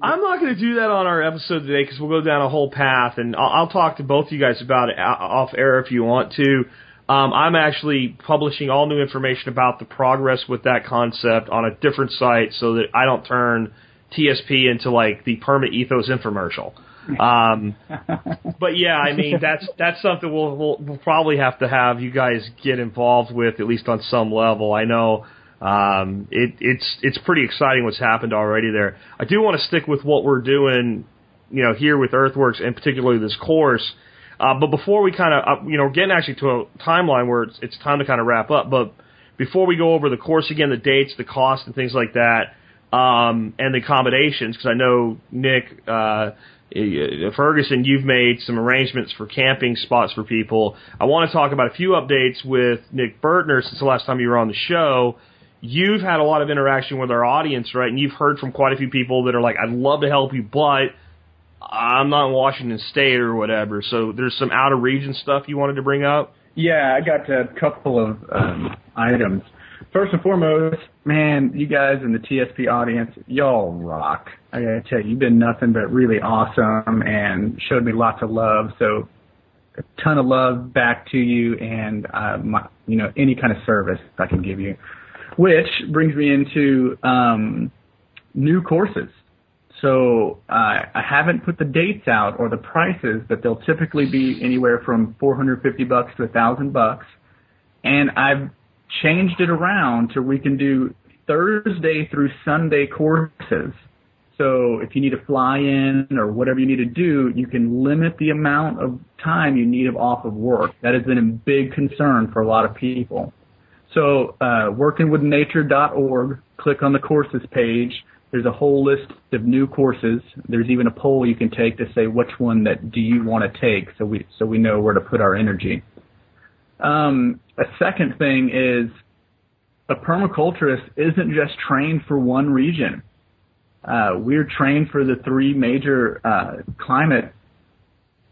I'm not going to do that on our episode today because we'll go down a whole path, and I'll, I'll talk to both of you guys about it off air if you want to. Um, I'm actually publishing all new information about the progress with that concept on a different site so that I don't turn TSP into like the Perma Ethos infomercial. Um, but yeah, I mean that's that's something we'll, we'll we'll probably have to have you guys get involved with at least on some level. I know um, it, it's it's pretty exciting what's happened already there. I do want to stick with what we're doing, you know, here with Earthworks and particularly this course. Uh, but before we kind of, uh, you know, we're getting actually to a timeline where it's, it's time to kind of wrap up. But before we go over the course again, the dates, the cost, and things like that, um, and the accommodations, because I know Nick, uh, Ferguson, you've made some arrangements for camping spots for people. I want to talk about a few updates with Nick Burtner since the last time you were on the show. You've had a lot of interaction with our audience, right? And you've heard from quite a few people that are like, I'd love to help you, but I'm not in Washington State or whatever. So there's some out of region stuff you wanted to bring up? Yeah, I got a couple of um, items. First and foremost, man, you guys in the TSP audience, y'all rock. I gotta tell you, you've been nothing but really awesome and showed me lots of love. So a ton of love back to you and uh, my, you know any kind of service I can give you. Which brings me into um, new courses. So uh, I haven't put the dates out or the prices, but they'll typically be anywhere from 450 bucks to a thousand bucks. And I've changed it around to we can do Thursday through Sunday courses. So if you need to fly in or whatever you need to do, you can limit the amount of time you need off of work. That has been a big concern for a lot of people. So uh, workingwithnature.org, click on the courses page. There's a whole list of new courses. There's even a poll you can take to say which one that do you want to take, so we so we know where to put our energy. Um, a second thing is a permaculturist isn't just trained for one region. Uh, we're trained for the three major uh, climate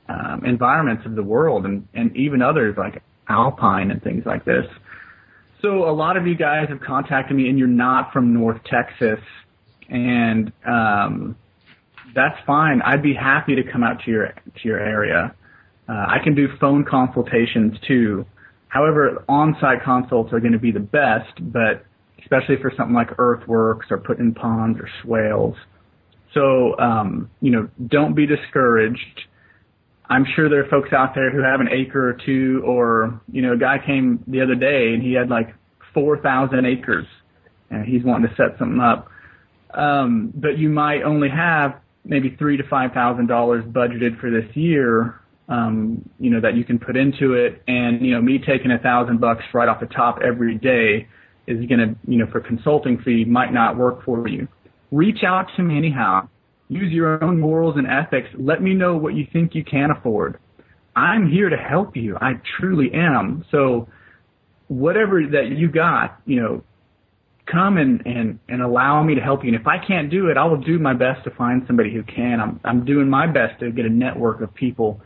um, environments of the world, and, and even others. Like alpine and things like this. So a lot of you guys have contacted me, and you're not from North Texas, and um, that's fine. I'd be happy to come out to your to your area. Uh, I can do phone consultations too. However, on-site consults are going to be the best, but especially for something like earthworks or putting in ponds or swales. So, um, you know, don't be discouraged. I'm sure there are folks out there who have an acre or two, or you know, a guy came the other day and he had like 4,000 acres, and he's wanting to set something up. Um, but you might only have maybe three to five thousand dollars budgeted for this year, um, you know, that you can put into it. And, you know, me taking a thousand bucks right off the top every day is going to, you know, for consulting fee might not work for you. Reach out to me anyhow. Use your own morals and ethics. Let me know what you think you can afford. I'm here to help you. I truly am. So whatever that you got, you know, come and, and, and allow me to help you. And if I can't do it, I will do my best to find somebody who can. I'm, I'm doing my best to get a network of people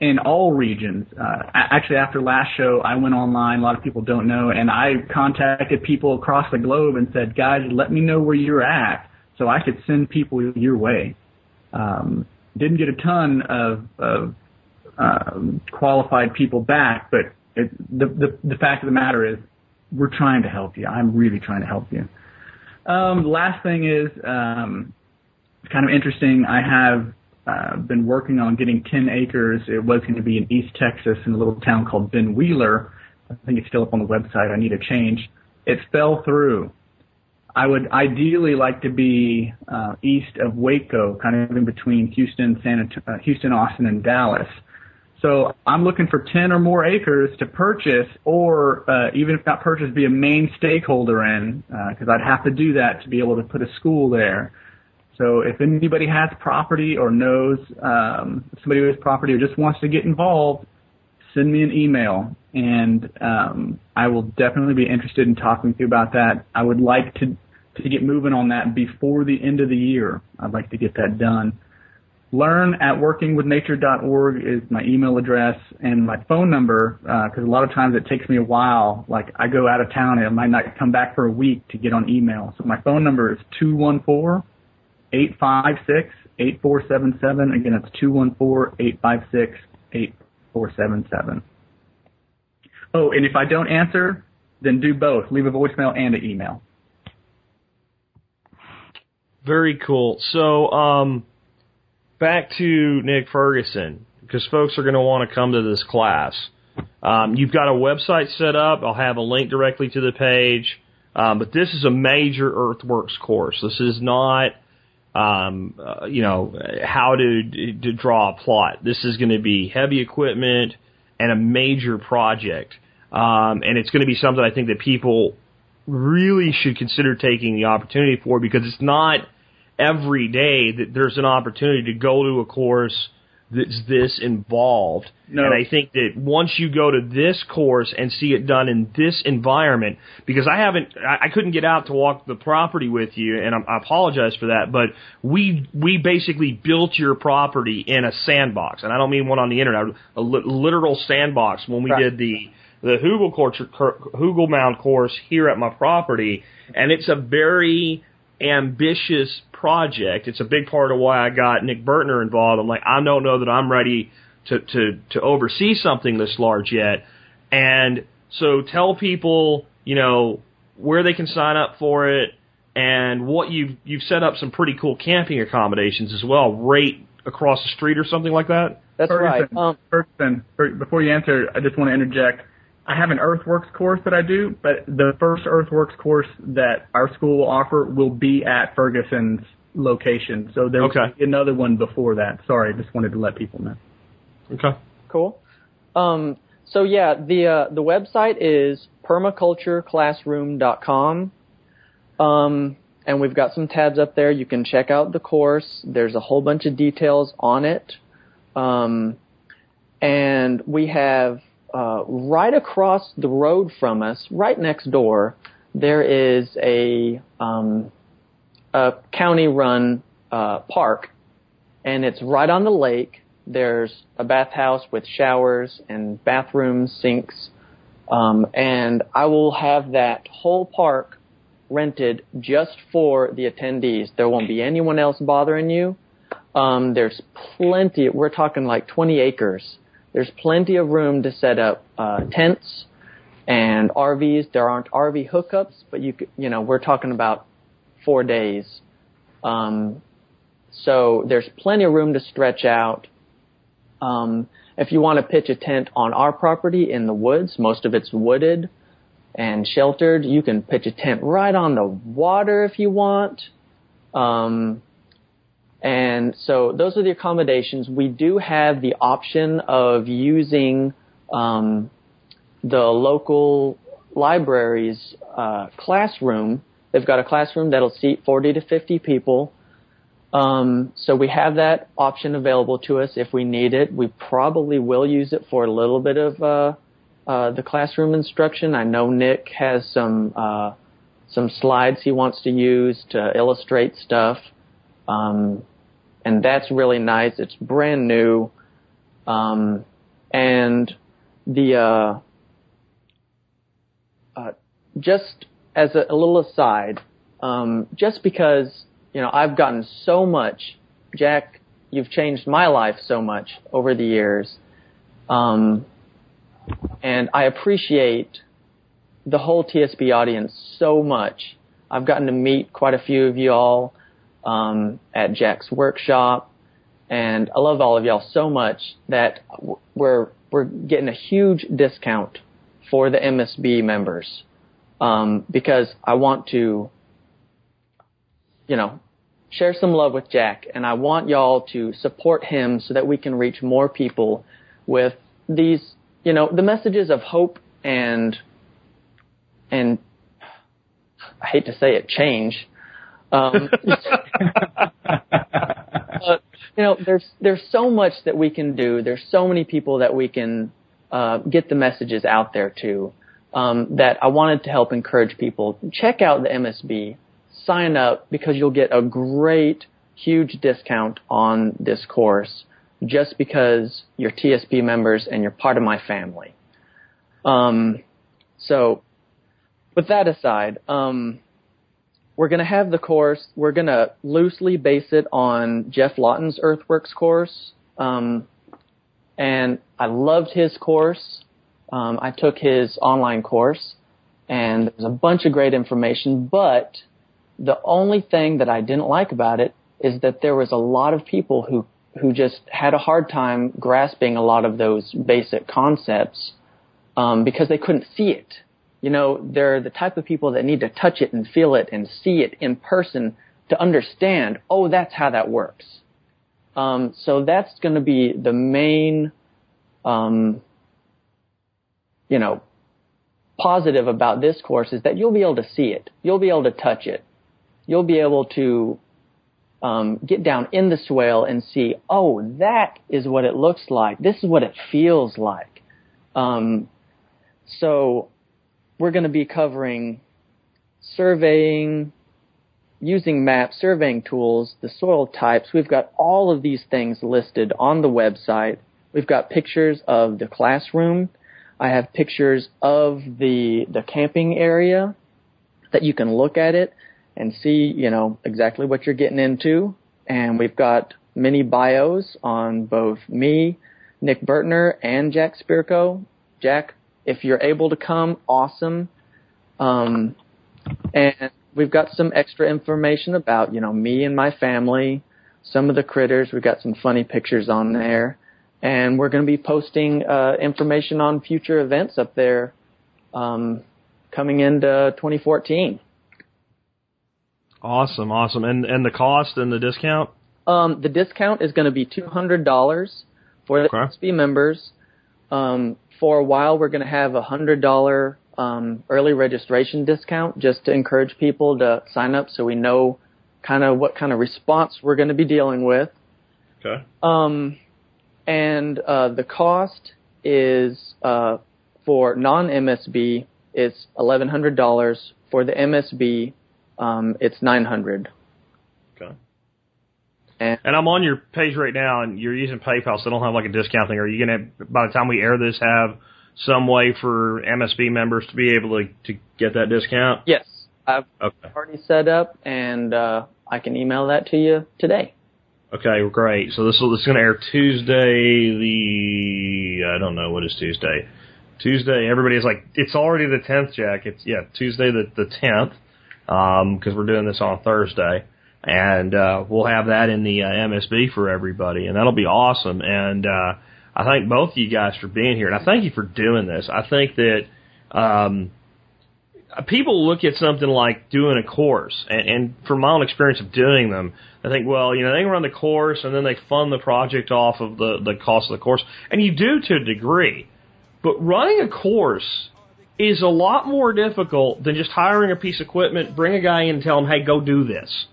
in all regions. Uh, actually, after last show, I went online. A lot of people don't know, and I contacted people across the globe and said, "Guys, let me know where you're at, so I could send people your way." Um, didn't get a ton of, of um, qualified people back, but it, the, the the fact of the matter is, we're trying to help you. I'm really trying to help you. Um, last thing is um, kind of interesting. I have uh, been working on getting 10 acres. It was going to be in East Texas in a little town called Ben Wheeler. I think it's still up on the website. I need a change. It fell through. I would ideally like to be uh, east of Waco, kind of in between Houston, San uh, Houston, Austin, and Dallas. So I'm looking for 10 or more acres to purchase, or uh, even if not purchase, be a main stakeholder in, because uh, I'd have to do that to be able to put a school there. So if anybody has property or knows um, somebody who has property or just wants to get involved, send me an email, and um, I will definitely be interested in talking to you about that. I would like to to get moving on that before the end of the year. I'd like to get that done. Learn at workingwithnature.org is my email address and my phone number uh, because uh, a lot of times it takes me a while. Like I go out of town and I might not come back for a week to get on email. So my phone number is two one four 856 8477. Again, it's 214 856 8477. Oh, and if I don't answer, then do both. Leave a voicemail and an email. Very cool. So, um, back to Nick Ferguson, because folks are going to want to come to this class. Um, you've got a website set up. I'll have a link directly to the page. Um, but this is a major earthworks course. This is not um, uh, you know, how to, to draw a plot. This is going to be heavy equipment and a major project. Um, and it's going to be something I think that people really should consider taking the opportunity for because it's not every day that there's an opportunity to go to a course that's this involved. No. And I think that once you go to this course and see it done in this environment, because I haven't, I, I couldn't get out to walk the property with you, and I, I apologize for that. But we we basically built your property in a sandbox, and I don't mean one on the internet, a li- literal sandbox when we right. did the the Hugel course, Hugel Mound course here at my property, and it's a very ambitious project. It's a big part of why I got Nick Burtner involved. I'm like, I don't know that I'm ready to, to, to oversee something this large yet. And so tell people, you know, where they can sign up for it and what you've, you've set up some pretty cool camping accommodations as well, right across the street or something like that. That's Ferguson, right. Um, Ferguson, before you answer, I just want to interject I have an earthworks course that I do, but the first earthworks course that our school will offer will be at Ferguson's location. So there'll okay. be another one before that. Sorry, I just wanted to let people know. Okay. Cool. Um, so yeah, the uh, the website is permacultureclassroom.com. Um, and we've got some tabs up there. You can check out the course. There's a whole bunch of details on it. Um, and we have uh, right across the road from us, right next door, there is a, um, a county-run uh, park, and it's right on the lake. There's a bathhouse with showers and bathrooms, sinks, Um, and I will have that whole park rented just for the attendees. There won't be anyone else bothering you. Um, there's plenty. We're talking like 20 acres. There's plenty of room to set up uh, tents and RVs. There aren't RV hookups, but you you know we're talking about four days. Um, so there's plenty of room to stretch out. Um, if you want to pitch a tent on our property in the woods, most of it's wooded and sheltered. You can pitch a tent right on the water if you want. Um, and so those are the accommodations. We do have the option of using um, the local library's uh, classroom. They've got a classroom that'll seat 40 to 50 people. Um, so we have that option available to us if we need it. We probably will use it for a little bit of uh, uh, the classroom instruction. I know Nick has some uh, some slides he wants to use to illustrate stuff, um, and that's really nice. It's brand new, um, and the uh, uh, just as a, a little aside, um, just because you know I've gotten so much, Jack, you've changed my life so much over the years, um, and I appreciate the whole TSB audience so much. I've gotten to meet quite a few of you all um, at Jack's workshop, and I love all of y'all so much that we're we're getting a huge discount for the MSB members um, because I want to, you know, share some love with Jack, and I want y'all to support him so that we can reach more people with these, you know, the messages of hope and and I hate to say it, change. Um, you know, there's there's so much that we can do. There's so many people that we can uh, get the messages out there to. Um, that I wanted to help encourage people. Check out the MSB. Sign up because you'll get a great, huge discount on this course just because you're TSP members and you're part of my family. Um, so, with that aside, um, we're going to have the course. We're going to loosely base it on Geoff Lawton's Earthworks course. Um, and I loved his course. Um, I took his online course, and there's a bunch of great information. But the only thing that I didn't like about it is that there was a lot of people who who just had a hard time grasping a lot of those basic concepts um, because they couldn't see it. You know, they're the type of people that need to touch it and feel it and see it in person to understand. Oh, that's how that works. Um, so that's going to be the main, um, you know, positive about this course is that you'll be able to see it. You'll be able to touch it. You'll be able to um, get down in the swale and see, oh, that is what it looks like. This is what it feels like. Um, so we're going to be covering surveying, using maps, surveying tools, the soil types. We've got all of these things listed on the website. We've got pictures of the classroom. I have pictures of the the camping area that you can look at it and see, you know, exactly what you're getting into. And we've got many bios on both me, Nick Burtner, and Jack Spirko. Jack, if you're able to come, awesome. Um, and we've got some extra information about, you know, me and my family, some of the critters. We've got some funny pictures on there. And we're going to be posting uh, information on future events up there um, coming into 2014. Awesome, awesome. And and the cost and the discount? Um, the discount is going to be two hundred dollars for the Okay. SB members. Um, for a while, we're going to have a hundred dollar um, early registration discount just to encourage people to sign up, so we know kind of what kind of response we're going to be dealing with. Okay. Um, and uh, the cost is uh, for non-MSB it's eleven hundred dollars. For the MSB, um, it's nine hundred. And And I'm on your page right now, and you're using PayPal, so I don't have like a discount thing. Are you gonna, by the time we air this, have some way for MSB members to be able to to get that discount? Yes, I've Okay. already set up, and uh, I can email that to you today. Okay, great. So this will this is going to air Tuesday. The I don't know what is Tuesday. Tuesday. Everybody's like, it's already the tenth, Jack. It's yeah, Tuesday the the tenth. Um, because we're doing this on Thursday, and uh, we'll have that in the uh, MSB for everybody, and that'll be awesome. And uh, I thank both of you guys for being here, and I thank you for doing this. I think that um, people look at something like doing a course, and, and from my own experience of doing them, I think, well, you know, they run the course and then they fund the project off of the, the cost of the course, and you do to a degree. But running a course is a lot more difficult than just hiring a piece of equipment, bring a guy in and tell him, hey, go do this.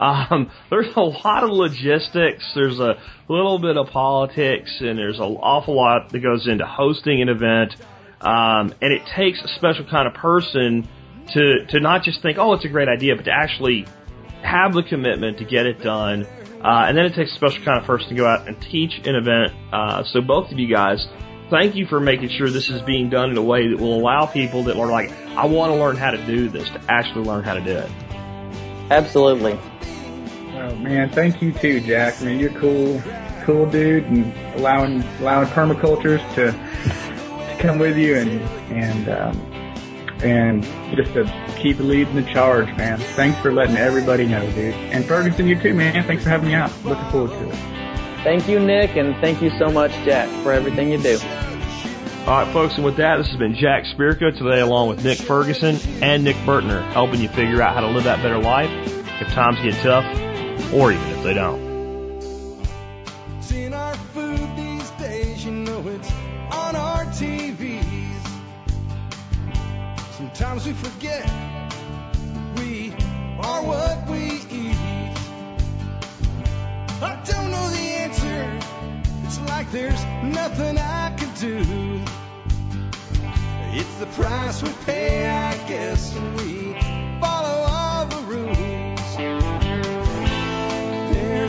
Um, there's a lot of logistics, there's a little bit of politics, and there's an awful lot that goes into hosting an event. Um, and it takes a special kind of person to, to not just think, oh, it's a great idea, but to actually have the commitment to get it done. Uh, and then it takes a special kind of person to go out and teach an event. Uh, so both of you guys, thank you for making sure this is being done in a way that will allow people that are like, I want to learn how to do this to actually learn how to do it. Absolutely. Oh man, thank you too, Jack. I mean, you're cool, cool dude, and allowing allowing permacultures to, to come with you and and um, and just to keep leading the charge, man. Thanks for letting everybody know, dude. And Ferguson, you too, man. Thanks for having me out. Looking forward to it. Thank you, Nick, and thank you so much, Jack, for everything you do. All right, folks, and with that, this has been Jack Spirko today, along with Nick Ferguson and Nick Burtner, helping you figure out how to live that better life if times get tough, or even if they don't. It's our food these days, you know it's on our TVs. Sometimes we forget we are what we eat. I don't know the answer. It's like there's nothing I can do. It's the price we pay, I guess, and we follow